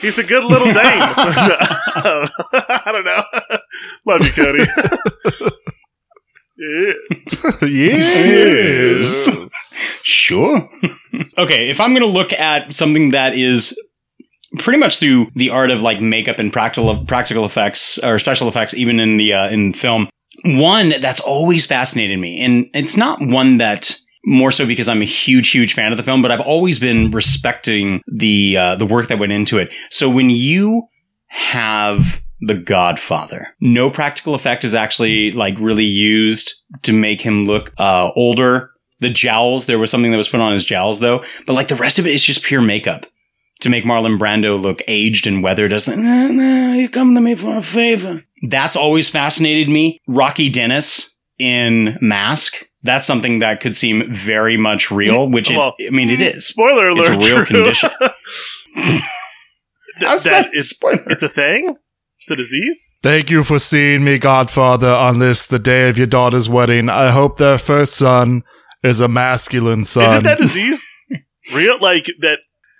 D: he's a good little name. I don't know. Love you, Cody. yeah.
C: Yes. Sure. okay, if I'm going to look at something that is pretty much through the art of like makeup and practical practical effects or special effects even in the uh, in film, one that's always fascinated me and it's not one that more so because I'm a huge, huge fan of the film, but I've always been respecting the uh, the work that went into it. So when you have the Godfather, no practical effect is actually like really used to make him look uh, older. The jowls, there was something that was put on his jowls though, but like the rest of it is just pure makeup to make Marlon Brando look aged and weathered as like, nah, nah, you come to me for a favor. That's always fascinated me. Rocky Dennis in Mask. That's something that could seem very much real, which it,
D: Well,
C: I mean, it is.
D: Spoiler alert.
C: It's a real
D: Drew.
C: condition.
D: Th-
C: How's
D: that
C: that
D: is it's a thing? The disease?
F: Thank you for seeing me, Godfather, on this, the day of your daughter's wedding. I hope their first son is a masculine son.
D: Isn't that disease real? Like that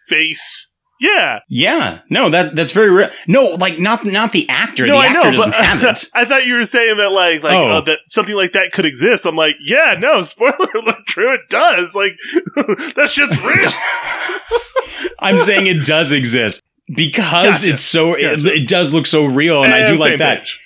D: face Yeah.
C: Yeah, no, that that's very real. No, like not not the actor.
D: no,
C: the
D: I
C: actor
D: know,
C: doesn't
D: but
C: have it.
D: I thought you were saying that like like
C: Oh.
D: uh, that something like that could exist. I'm like, yeah, no, spoiler alert, true, it does. Like that shit's real.
C: I'm saying it does exist because
D: Gotcha.
C: it's so it,
D: Gotcha.
C: it does look so real, and, I do like that.
D: page.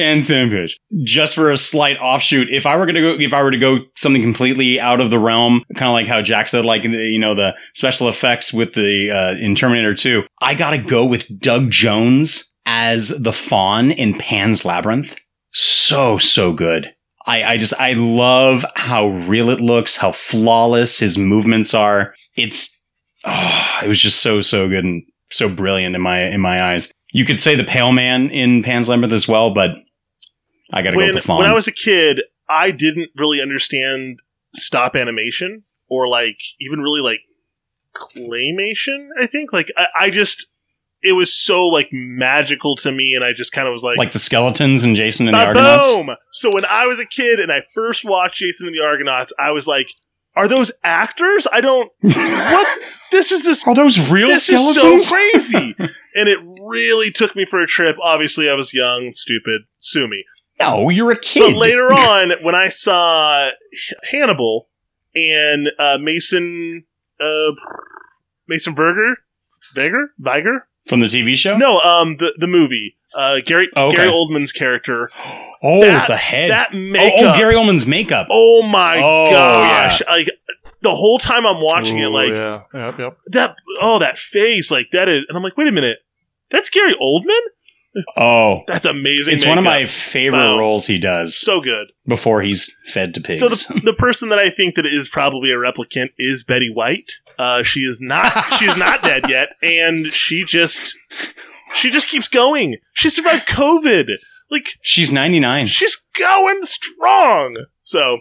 C: And page. Just for a slight offshoot, if I were gonna go, if I were to go something completely out of the realm, kind of like how Jack said, like you know the special effects with the uh, in Terminator Two, I gotta go with Doug Jones as the Faun in Pan's Labyrinth. So so good. I, I just I love how real it looks, how flawless his movements are. It's oh, it was just so so good and so brilliant in my in my eyes. You could say the Pale Man in Pan's Labyrinth as well, but I got to go
D: when,
C: with the Faun.
D: when I was a kid, I didn't really understand stop animation or like even really like claymation. I think like I, I just it was so like magical to me, and I just kind of was like,
C: like the skeletons and Jason and the
D: "Ah,
C: Argonauts.
D: boom. So when I was a kid and I first watched Jason and the Argonauts, I was like. Are those actors? I don't. What? This is this.
C: Are those real
D: this
C: skeletons?
D: is so crazy, and it really took me for a trip. Obviously, I was young, stupid. Sue me.
C: No, you're a kid.
D: But later on, when I saw Hannibal and uh, Mason uh, Mason Berger, Berger, Verger,
C: from the TV show.
D: no, um, the the movie, uh, Gary
C: Oh, okay.
D: Gary Oldman's character.
C: Oh,
D: That-
C: the head.
D: that
C: Oh,
D: makeup.
C: oh, Gary Oldman's makeup.
D: Oh my
C: Oh,
D: gosh!
C: yeah.
D: Like the whole time I'm watching it, like
F: yeah, yep, yep.
D: that. Oh, that face, like that is, and I'm like, wait a minute, that's Gary Oldman.
C: Oh,
D: That's amazing.
C: it's one of my favorite
D: Wow.
C: roles he does
D: So good.
C: before he's fed to pigs.
D: So the, the person that I think that is probably a replicant is Betty White. Uh, she is not. she is not dead yet, and she just she just keeps going. She survived COVID. Like
C: She's 99.
D: she's going strong. So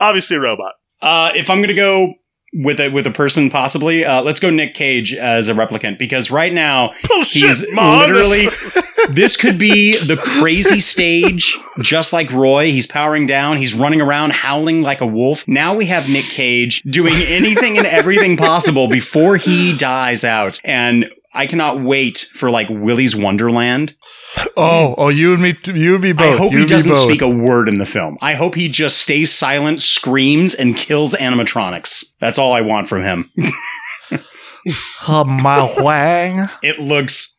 D: obviously a robot.
C: Uh, if I'm gonna go with a with a person, possibly, uh, let's go Nick Cage as a replicant because right now he's
D: Mom.
C: literally. this could be the crazy stage, just like Roy. He's powering down. He's running around howling like a wolf. Now we have Nick Cage doing anything and everything possible before he dies out, and. I cannot wait for like Willy's Wonderland.
F: Oh, oh, you and me, you and me both.
C: I hope
F: you
C: he doesn't speak a word in the film. I hope he just stays silent, screams, and kills animatronics. That's all I want from him.
F: Oh, my wang.
C: It looks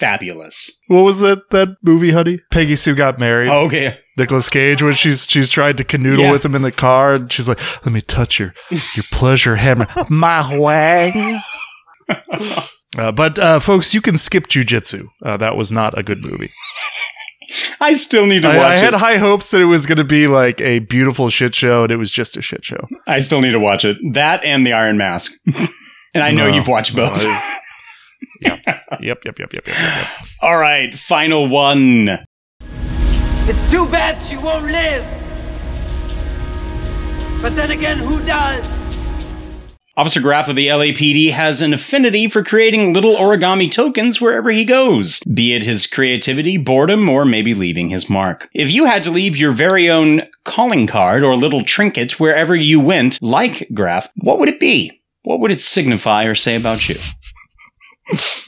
C: fabulous.
F: What was that that movie, honey? Peggy Sue got married.
C: Oh, okay.
F: Nicholas Cage when she's she's tried to canoodle
C: Yeah.
F: with him in the car and she's like, "Let me touch your your pleasure hammer, my wang." Uh, but uh, folks, you can skip Jiu Jitsu. Uh, that was not a good movie.
C: I still need to watch
F: I, I had high hopes that it was going to be like a beautiful shit show, and it was just a shit show.
C: I still need to watch it. That and the Iron Mask. and I know
F: No.
C: you've watched both.
F: No, Yep, yep, yep, yep, yep, yep, yep.
C: all right, final one.
M: It's too bad she won't live. But then again, who does?
C: Officer Gaff of the LAPD has an affinity for creating little origami tokens wherever he goes, be it his creativity, boredom, or maybe leaving his mark. If you had to leave your very own calling card or little trinket wherever you went, like Gaff, what would it be? What would it signify or say about you?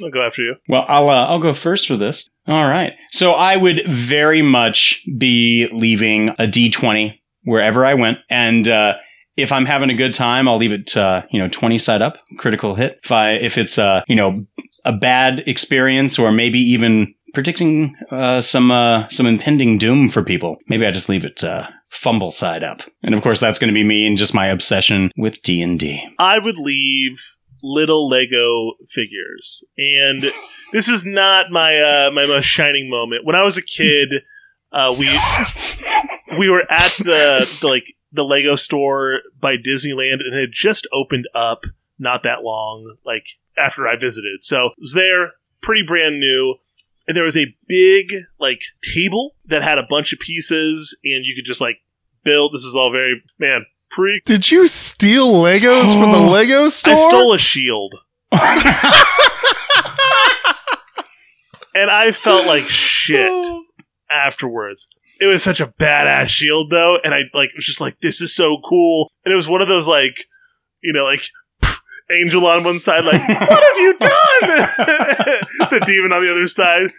D: I'll go after you.
C: Well, I'll uh, I'll go first for this. All right. So I would very much be leaving a D20 wherever I went, and uh, if I'm having a good time, I'll leave it uh, you know 20 side up, critical hit. If I if it's uh, you know a bad experience or maybe even predicting uh, some uh, some impending doom for people, maybe I just leave it uh, fumble side up. And of course, that's going to be me and just my obsession with D and D.
D: I would leave little Lego figures, and this is not my uh, my most shining moment. When I was a kid, uh, we we were at the, the like the Lego store by Disneyland, and it had just opened up not that long, like after I visited. So it was there, pretty brand new. And there was a big like table that had a bunch of pieces, and you could just like build. This is all very man pre.
F: Did you steal Legos from the Lego store?
D: I stole a shield. and I felt like shit afterwards. It was such a badass shield though, and I like was just like, this is so cool. And it was one of those like, you know, like Angel on one side, like, what have you done? the demon on the other side.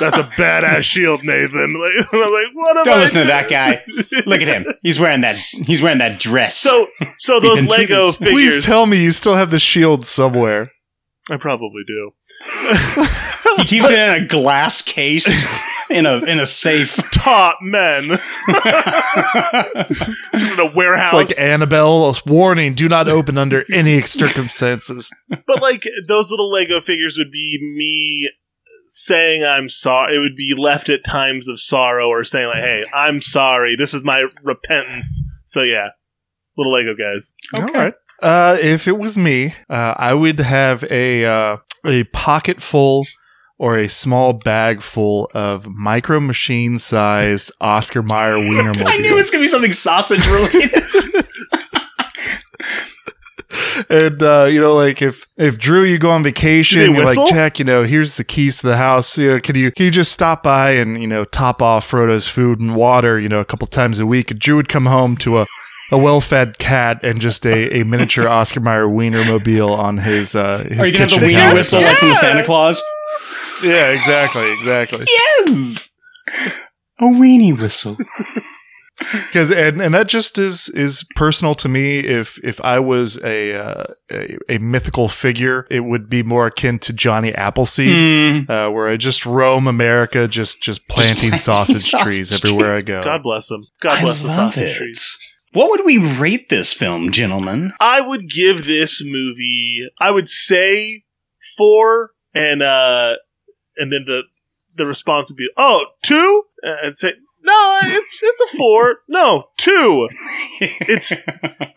D: That's a badass shield, Nathan. Like, I'm like, what
C: Don't
D: I
C: listen to that guy. Look at him. He's wearing that. He's wearing that dress.
D: So, so those
C: Even
D: Lego figures.
F: Please tell me you still have the shield somewhere.
D: I probably do.
C: he keeps it in a glass case in a in a safe.
D: Top men. Just in a warehouse.
F: It's like Annabelle, warning: do not open under any circumstances.
D: but like those little Lego figures would be me saying I'm sorry. It would be left at times of sorrow or saying like, "Hey, I'm sorry. This is my repentance." So yeah, little Lego guys.
F: All right. Uh, if it was me, uh, I would have a uh, a pocket full or a small bag full of micro machine sized Oscar Mayer Wiener
C: I knew it was gonna be something sausage related.
F: and uh, you know, like if if Drew, you go on vacation, you're like
D: whistle?
F: Jack, you know, here's the keys to the house. You know, can you can you just stop by and you know top off Frodo's food and water, you know, a couple times a week? And Drew would come home to a a well-fed cat and just a, a miniature Oscar Mayer Wienermobile on his uh his
C: Are you gonna have the wiener
F: counter.
C: whistle like from the Santa Claus?
F: Yeah, exactly, exactly.
C: Yes, a weenie whistle.
F: because and and that just is is personal to me if if i was a uh, a, a mythical figure it would be more akin to johnny appleseed uh, where i just roam america just just planting
C: planting
F: sausage,
C: sausage
F: trees everywhere i go
D: God bless them. God
C: I
D: bless the
C: love
D: sausage
C: it.
D: trees.
C: What would we rate this film, gentlemen?
D: I would give this movie. I would say four, and uh, and then the the response would be, "Oh, two? and say, "No, it's it's a four. No, two. It's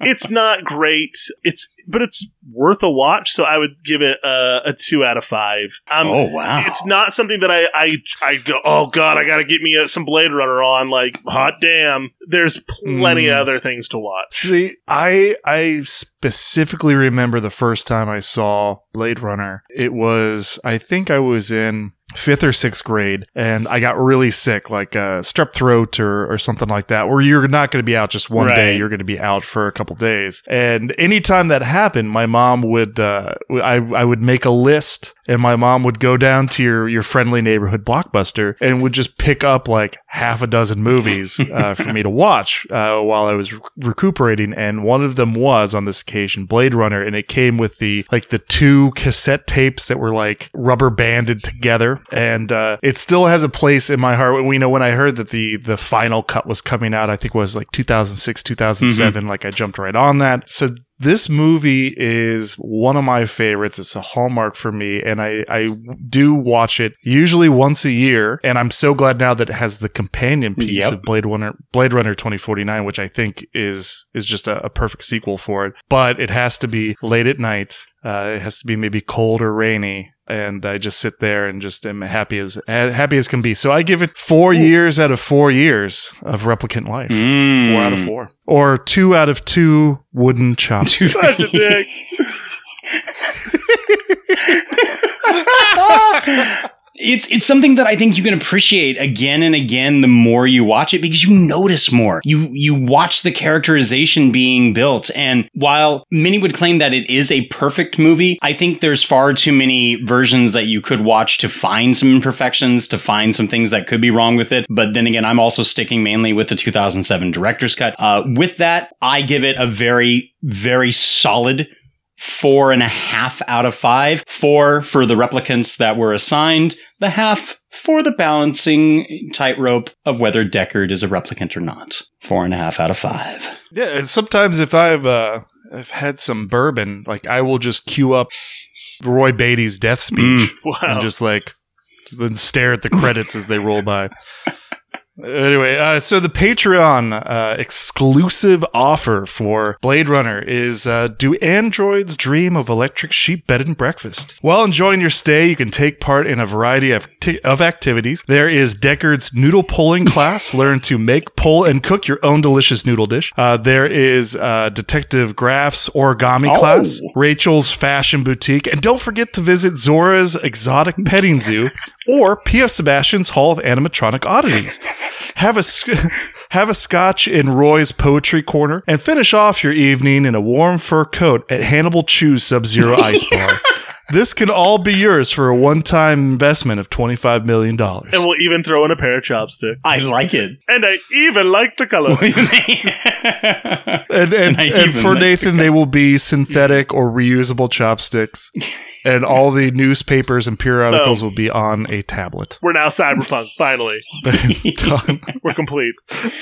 D: it's not great. It's but it's worth a watch. So I would give it a, a two out of five. Um,
C: Oh, wow.
D: It's not something that I I I go. Oh God, I got to get me uh some Blade Runner on. Like hot damn. There's plenty
F: Mm.
D: of other things to watch.
F: See, I I specifically remember the first time I saw Blade Runner. It was I think I was in fifth or sixth grade, and I got really sick, like uh, strep throat or or something like that. Where you're not going to be out just one day, you're going to be out for a couple days. And anytime that happened, my mom would uh, I I would make a list, and my mom would go down to your your friendly neighborhood blockbuster and would just pick up like half a dozen movies uh, for me to watch uh, while I was rec- recuperating. And one of them was on this occasion Blade Runner, and it came with the like the two cassette tapes that were like rubber banded together, and uh, it still has a place in my heart. We know when I heard that the the final cut was coming out, I think it was like 2006, 2007. Like I jumped right on that. So this movie is one of my favorites. It's a hallmark for me, and I, I do watch it usually once a year. And I'm so glad now that it has the companion piece
C: Yep.
F: of Blade Runner, Blade Runner 2049, which I think is is just a, a perfect sequel for it. But it has to be late at night. Uh, it has to be maybe cold or rainy. And I just sit there and just am happy as happy as can be. So I give it four years out of four years of replicant life. Four out of
C: Mm.
F: four, or two out of two wooden chopsticks.
C: It's it's something that I think you can appreciate again and again the more you watch it because you notice more. You you watch the characterization being built and while many would claim that it is a perfect movie, I think there's far too many versions that you could watch to find some imperfections, to find some things that could be wrong with it. But then again, I'm also sticking mainly with the 2007 director's cut. Uh, with that, I give it a very very solid four and a half out of five. Four for the replicants that were assigned, the half for the balancing tightrope of whether Deckard is a replicant or not. Four and a half out of five.
F: Yeah, and sometimes if I've uh, I've had some bourbon, like I will just cue up Roy Batty's death speech
D: Wow.
F: and just like then stare at the credits as they roll by. Anyway, uh, so the Patreon uh, exclusive offer for Blade Runner is uh, Do androids dream of electric sheep bed and breakfast? While enjoying your stay, you can take part in a variety of, t- of activities. There is Deckard's noodle pulling class. Learn to make, pull, and cook your own delicious noodle dish. Uh, there is uh, Detective Gaff's origami
C: Oh.
F: class. Rachel's fashion boutique. And don't forget to visit Zhora's exotic petting zoo or J.F. Sebastian's Hall of Animatronic Oddities. Have a s- have a scotch in Roy's Poetry Corner, and finish off your evening in a warm fur coat at Hannibal Chew's Sub Zero Ice Bar. This can all be yours for a one time investment of $25 million.
D: And we'll even throw in a pair of chopsticks.
C: I like it.
D: And I even like the color.
F: And, and,
C: I
F: and for
C: like
F: Nathan, they will be synthetic or reusable chopsticks. And all the newspapers and periodicals
D: No.
F: will be on a tablet.
D: We're now cyberpunk, finally.
F: Done.
D: We're complete.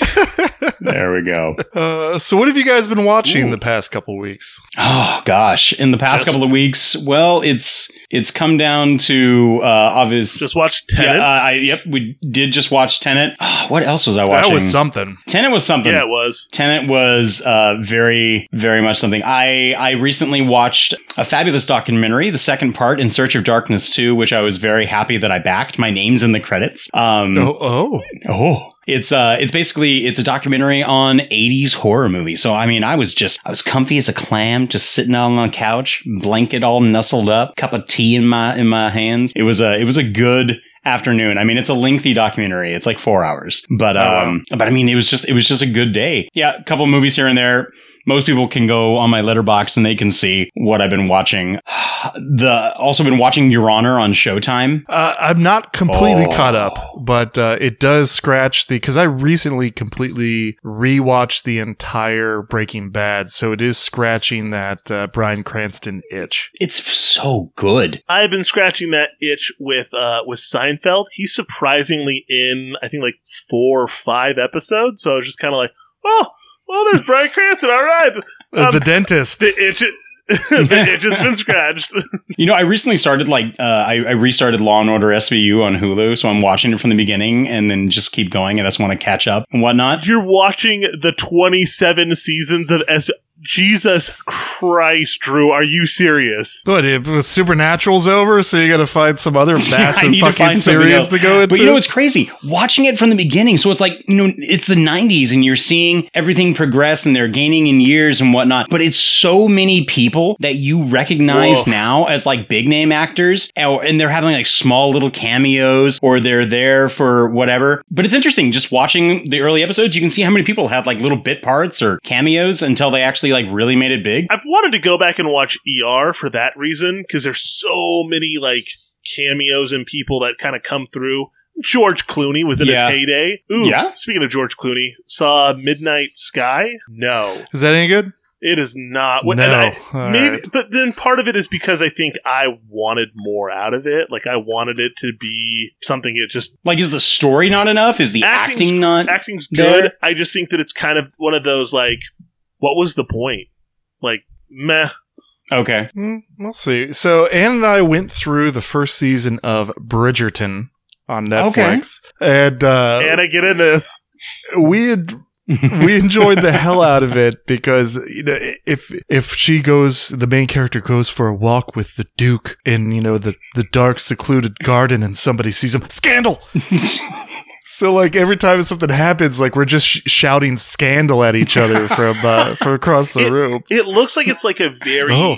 C: There we go.
F: Uh, so, what have you guys been watching the past couple weeks?
C: Oh gosh, in the past
D: Yes.
C: couple of weeks, well, it's it's come down to uh obvious.
D: Just watch Tenet.
C: Yeah, uh, I, yep, we did just watch Tenet. Ah, what else was I watching?
F: That was something.
C: Tenet was something.
D: yeah, it was.
C: Tenet was uh, very, very much something. I I recently watched a fabulous documentary, the second part, In Search of Darkness 2, which I was very happy that I backed. My name's in the credits. Um,
F: Oh, oh.
C: Oh. It's uh it's basically it's a documentary on 80s horror movies. So I mean I was just I was comfy as a clam, just sitting on the couch, blanket all nestled up, cup of tea in my in my hands. It was a it was a good afternoon. I mean it's a lengthy documentary. It's like 4 hours. But
D: Oh, wow.
C: um but I mean it was just it was just a good day. Yeah, a couple movies here and there. Most people can go on my Letterboxd and they can see what I've been watching. The also been watching Your Honor on Showtime.
F: Uh, I'm not completely
C: Oh.
F: caught up, but uh, it does scratch the because I recently completely rewatched the entire Breaking Bad, so it is scratching that uh, Bryan Cranston itch.
C: It's so good.
D: I've been scratching that itch with uh with Seinfeld. He's surprisingly in I think like four or five episodes. So I was just kind of like, oh, well, there's Bryan Cranston. All right,
F: Uh,
D: Um,
F: the dentist.
D: the itch. the itch has been scratched.
C: You know, I recently started like uh, I, I restarted Law and Order SVU on Hulu, so I'm watching it from the beginning and then just keep going. and I just want to catch up and whatnot.
D: You're watching the 27 seasons of S. Jesus Christ, Drew, are you serious?
F: But it, with Supernatural's over, so you got to find some other massive
C: need to
F: fucking
C: find
F: series to go into.
C: But you know what's crazy? Watching it from the beginning, so it's like you know it's the '90s, and you're seeing everything progress, and they're gaining in years and whatnot. But it's so many people that you recognize
D: Woof.
C: now as like big name actors, and they're having like small little cameos, or they're there for whatever. But it's interesting just watching the early episodes. You can see how many people had like little bit parts or cameos until they actually like really made it big.
D: I've wanted to go back and watch ER for that reason because there's so many like cameos and people that kind of come through. George Clooney was in
C: Yeah.
D: his heyday. Ooh,
C: Yeah.
D: Speaking of George Clooney, saw Midnight Sky. No,
F: Is that any good?
D: it is not. What-
F: No.
D: and I- maybe,
F: right.
D: but then part of it is because I think I wanted more out of it. Like I wanted it to be something. It just
C: Like, is the story not enough? Is the
D: Acting's-
C: acting not?
D: acting's
C: there?
D: good. I just think that it's kind of one of those like, what was the point? Like, meh.
C: Okay.
F: Mm, we'll see. So Anne and I went through the first season of Bridgerton on Netflix, and uh,
D: and I get in this.
F: we had we enjoyed the hell out of it because you know if if she goes the main character goes for a walk with the duke in you know the the dark secluded garden and somebody sees him scandal so like every time something happens like we're just sh- shouting scandal at each other from uh, from across the room
D: It looks like it's like a very.
F: oh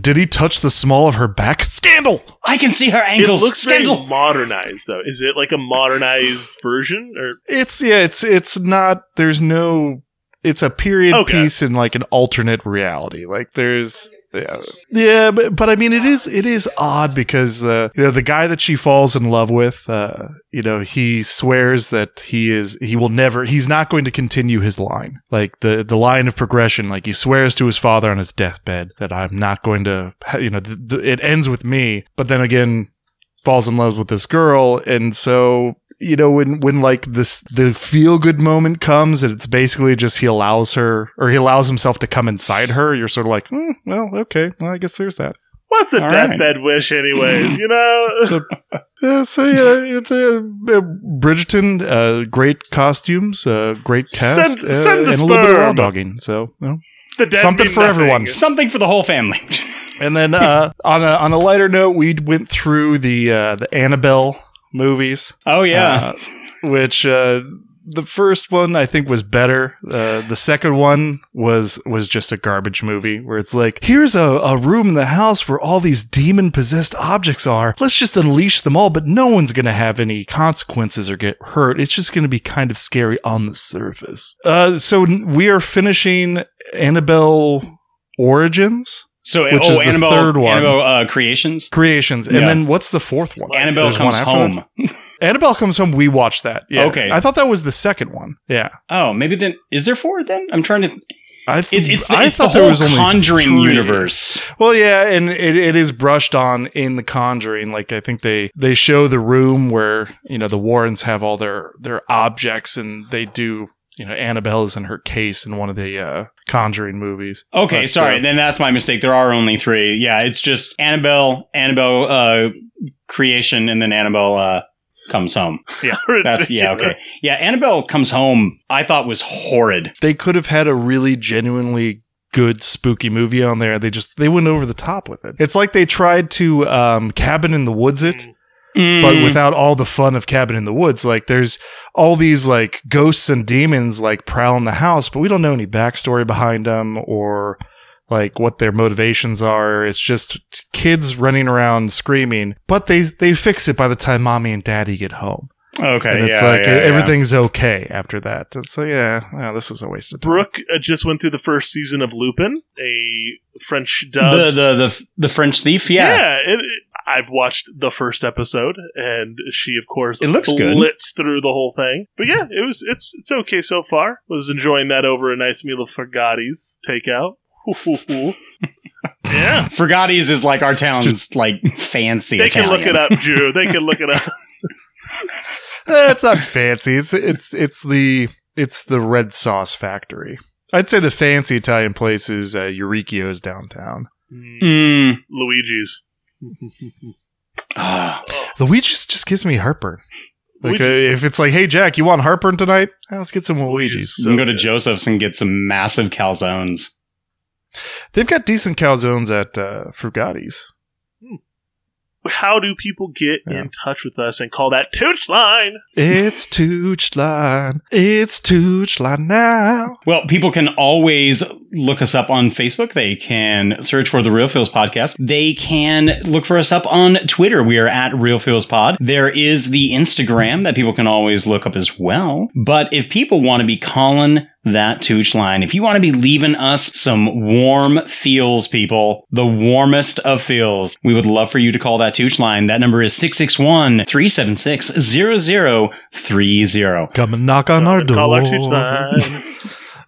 F: did he touch the small of her back scandal
C: I can see her
D: It
C: ankles.
D: looks
C: Scandal.
D: very modernized, though. Is it like a modernized version, or
F: It's yeah, it's it's not there's no it's a period
D: Okay.
F: piece in like an alternate reality. Like there's yeah, yeah but, but I mean it is it is odd because uh, you know the guy that she falls in love with uh, you know he swears that he is he will never he's not going to continue his line. Like the the line of progression like he swears to his father on his deathbed that I'm not going to you know th- th- it ends with me but then again falls in love with this girl and so you know when when like this the feel good moment comes and it's basically just he allows her or he allows himself to come inside her you're sort of like hmm, well okay well i guess there's that
D: what's a
C: All
D: deathbed
C: right.
D: wish, anyways? You know,
F: so yeah so yeah it's a uh, bridgerton uh great costumes uh great cast
D: Send-
F: uh,
D: send the
F: and a little bit of raw dogging so you know,
D: the dead
F: something for
D: nothing.
F: everyone
C: Something for the whole family.
F: And then uh, on a on a lighter note, we went through the uh, the Annabelle movies.
C: Oh yeah.
F: uh, which uh, the first one I think was better. Uh, the second one was was just a garbage movie where it's like, here's a, a room in the house where all these demon possessed objects are. Let's just unleash them all, but no one's gonna have any consequences or get hurt. It's just gonna be kind of scary on the surface. Uh, so we are finishing Annabelle Origins.
C: So,
F: which
C: oh,
F: is the
C: Annabelle,
F: third one.
C: Annabelle uh, Creations.
F: Creations, and
C: Yeah.
F: then what's the fourth one?
C: Annabelle
F: There's
C: comes home.
F: Annabelle comes home. We watched that. Yeah.
C: Okay.
F: I thought that was the second one. Yeah.
C: Oh, maybe then is there four? Then I'm trying to.
F: I
C: It, it's the,
F: I
C: it's the
F: thought there was only
C: Conjuring
F: three.
C: universe.
F: Well, yeah, and it, it is brushed on in the Conjuring. Like I think they they show the room where you know the Warrens have all their their objects, and they do. You know, Annabelle is in her case in one of the uh, Conjuring movies.
C: Okay,
F: But,
C: sorry.
F: uh,
C: then that's my mistake. There are only three. Yeah, it's just Annabelle, Annabelle uh, creation, and then Annabelle uh, comes home.
F: Yeah,
C: that's yeah. Okay, yeah. Annabelle comes home. I thought was horrid.
F: they could have had a really genuinely good spooky movie on there. They just they went over the top with it. It's like they tried to um, Cabin in the Woods it. But
C: Mm.
F: without all the fun of Cabin in the Woods, like there's all these like ghosts and demons like prowling the house, but we don't know any backstory behind them or like what their motivations are. It's just kids running around screaming, but they they fix it by the time mommy and daddy get home.
C: Okay,
F: and it's
C: yeah,
F: like
C: yeah, yeah.
F: everything's okay after that. It's like yeah, yeah, this was a waste of time.
D: Brooke uh, just went through the first season of Lupin, a French dub.
C: The the the the French thief. Yeah.
D: Yeah, it, it- I've watched the first episode, and she, of course,
C: It looks good.
D: blitz through the whole thing. But yeah, it was it's it's okay so far. Was enjoying that over a nice meal of Frugatti's takeout. yeah,
C: Frugatti's is like our town's like fancy.
D: they can look it up, Drew. They can look it up.
F: Eh, it's not fancy. It's it's it's the it's the red sauce factory. I'd say the fancy Italian place is uh, Uricchio's downtown.
C: Mm.
D: Luigi's.
C: Ah.
F: Luigi's just gives me heartburn. Like uh, if it's like, hey Jack, you want heartburn tonight? Eh, let's get some Luigi's.
C: You can go to Joseph's and get some massive calzones.
F: They've got decent calzones at uh, Frugatti's.
D: How do people get in touch with us and call that Tooch line?
F: It's Tooch Line. It's Tooch Line now.
C: Well, people can always look us up on Facebook. They can search for the Real Feels Podcast. They can look for us up on Twitter. We are at Real Feels Pod. There is the Instagram that people can always look up as well. But if people want to be calling that Tooch line, if you want to be leaving us some warm feels, people, the warmest of feels, we would love for you to call that Tooch line. That number is 661 376 0030.
F: Come and knock on our door.
D: Call our Tooch line.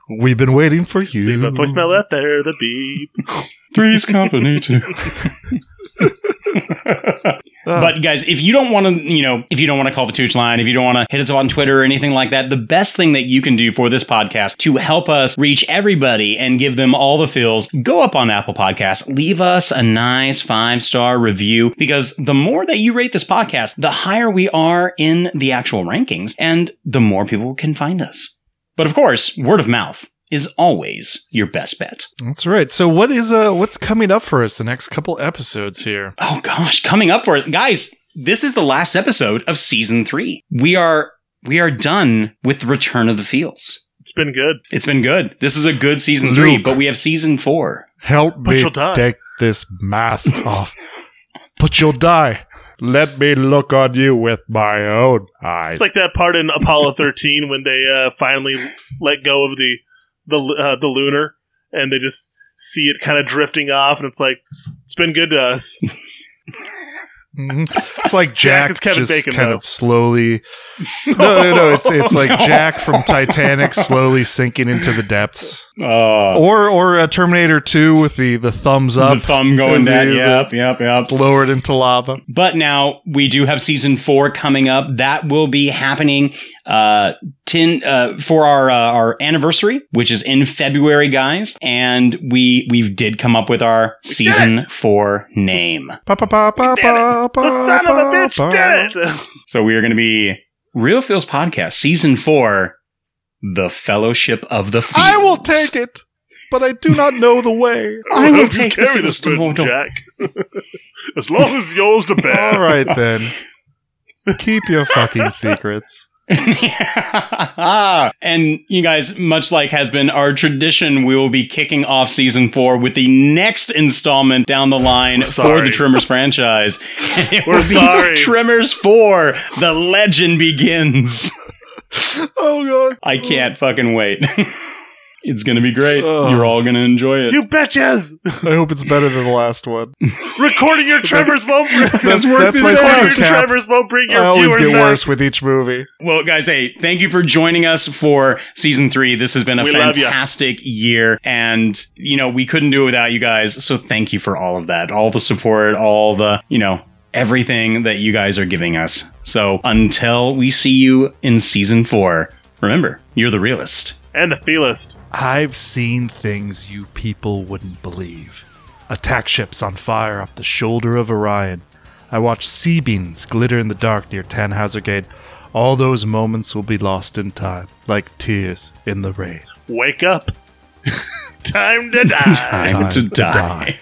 F: We've been waiting for you.
D: Leave a voicemail out there, the beep.
C: Three's company too. but guys, if you don't want to, you know, if you don't want to call the Tooch line, if you don't want to hit us up on Twitter or anything like that, the best thing that you can do for this podcast to help us reach everybody and give them all the feels, go up on Apple Podcasts, leave us a nice five star review because the more that you rate this podcast, the higher we are in the actual rankings and the more people can find us. But of course, word of mouth is always your best bet.
F: That's right. So what is uh what's coming up for us the next couple episodes here?
C: Oh gosh, coming up for us, guys. This is the last episode of season three. We are we are done with the return of the feels.
D: It's been good.
C: It's been good. This is a good season three, but we have season four.
F: Help
D: But
F: me take this mask off. But you'll die. Let me look on you with my own eyes.
D: It's like that part in Apollo 13 when they uh, finally let go of the the uh, the lunar and they just see it kind of drifting off, and it's like it's been good to us.
F: Mhm. It's like
D: Jack
F: Jack,
D: is Kevin
F: just
D: Bacon,
F: kind
D: though.
F: of slowly. No, no, no. It's it's like Jack from Titanic slowly sinking into the depths,
C: Uh,
F: or or a Terminator Two with the the thumbs up,
C: the thumb going down.
F: he is,
C: Yep,
F: uh,
C: yep, yep.
F: lowered into lava.
C: But now we do have season four coming up. That will be happening uh, ten uh, for our uh, our anniversary, which is in February, guys. And we we did come up with our season four name.
F: Pa, pa, pa, pa, pa, pa,
D: The son of a bitch
F: pa.
D: did it.
C: So we are going to be Real Feels Podcast Season 4 The Fellowship of the Feels.
F: I will take it, but I do not know the way.
C: I
D: How
C: will
D: do you
C: take
D: carry this
C: to
D: burden, Jack. as long as yours to bear.
F: All right then. Keep your fucking secrets.
C: and you guys, much like has been our tradition, we will be kicking off season four with the next installment down the line for the Tremors franchise. And it
D: We're
C: will be
D: sorry.
C: Tremors 4, The Legend Begins.
F: oh, God.
C: I can't fucking wait. It's going to be great. You're all going to enjoy it.
D: You betches!
F: I hope it's better than the last one.
D: Recording your Tremors won't bring
F: That's, that's my
D: Recording your
F: secret cap.
D: Tremors won't bring your
F: I always
D: viewers
F: get
D: back.
F: worse with each movie.
C: Well, guys, hey, thank you for joining us for season three. This has been a
D: We
C: fantastic year. And, you know, we couldn't do it without you guys. So thank you for all of that, all the support, all the, you know, everything that you guys are giving us. So until we see you in season four, remember, you're the realist.
D: And the feelist.
F: I've seen things you people wouldn't believe. Attack ships on fire off the shoulder of Orion. I watched C-beams glitter in the dark near Tannhauser Gate. All those moments will be lost in time, like tears in the rain.
D: Wake up. Time to die.
C: Time to die.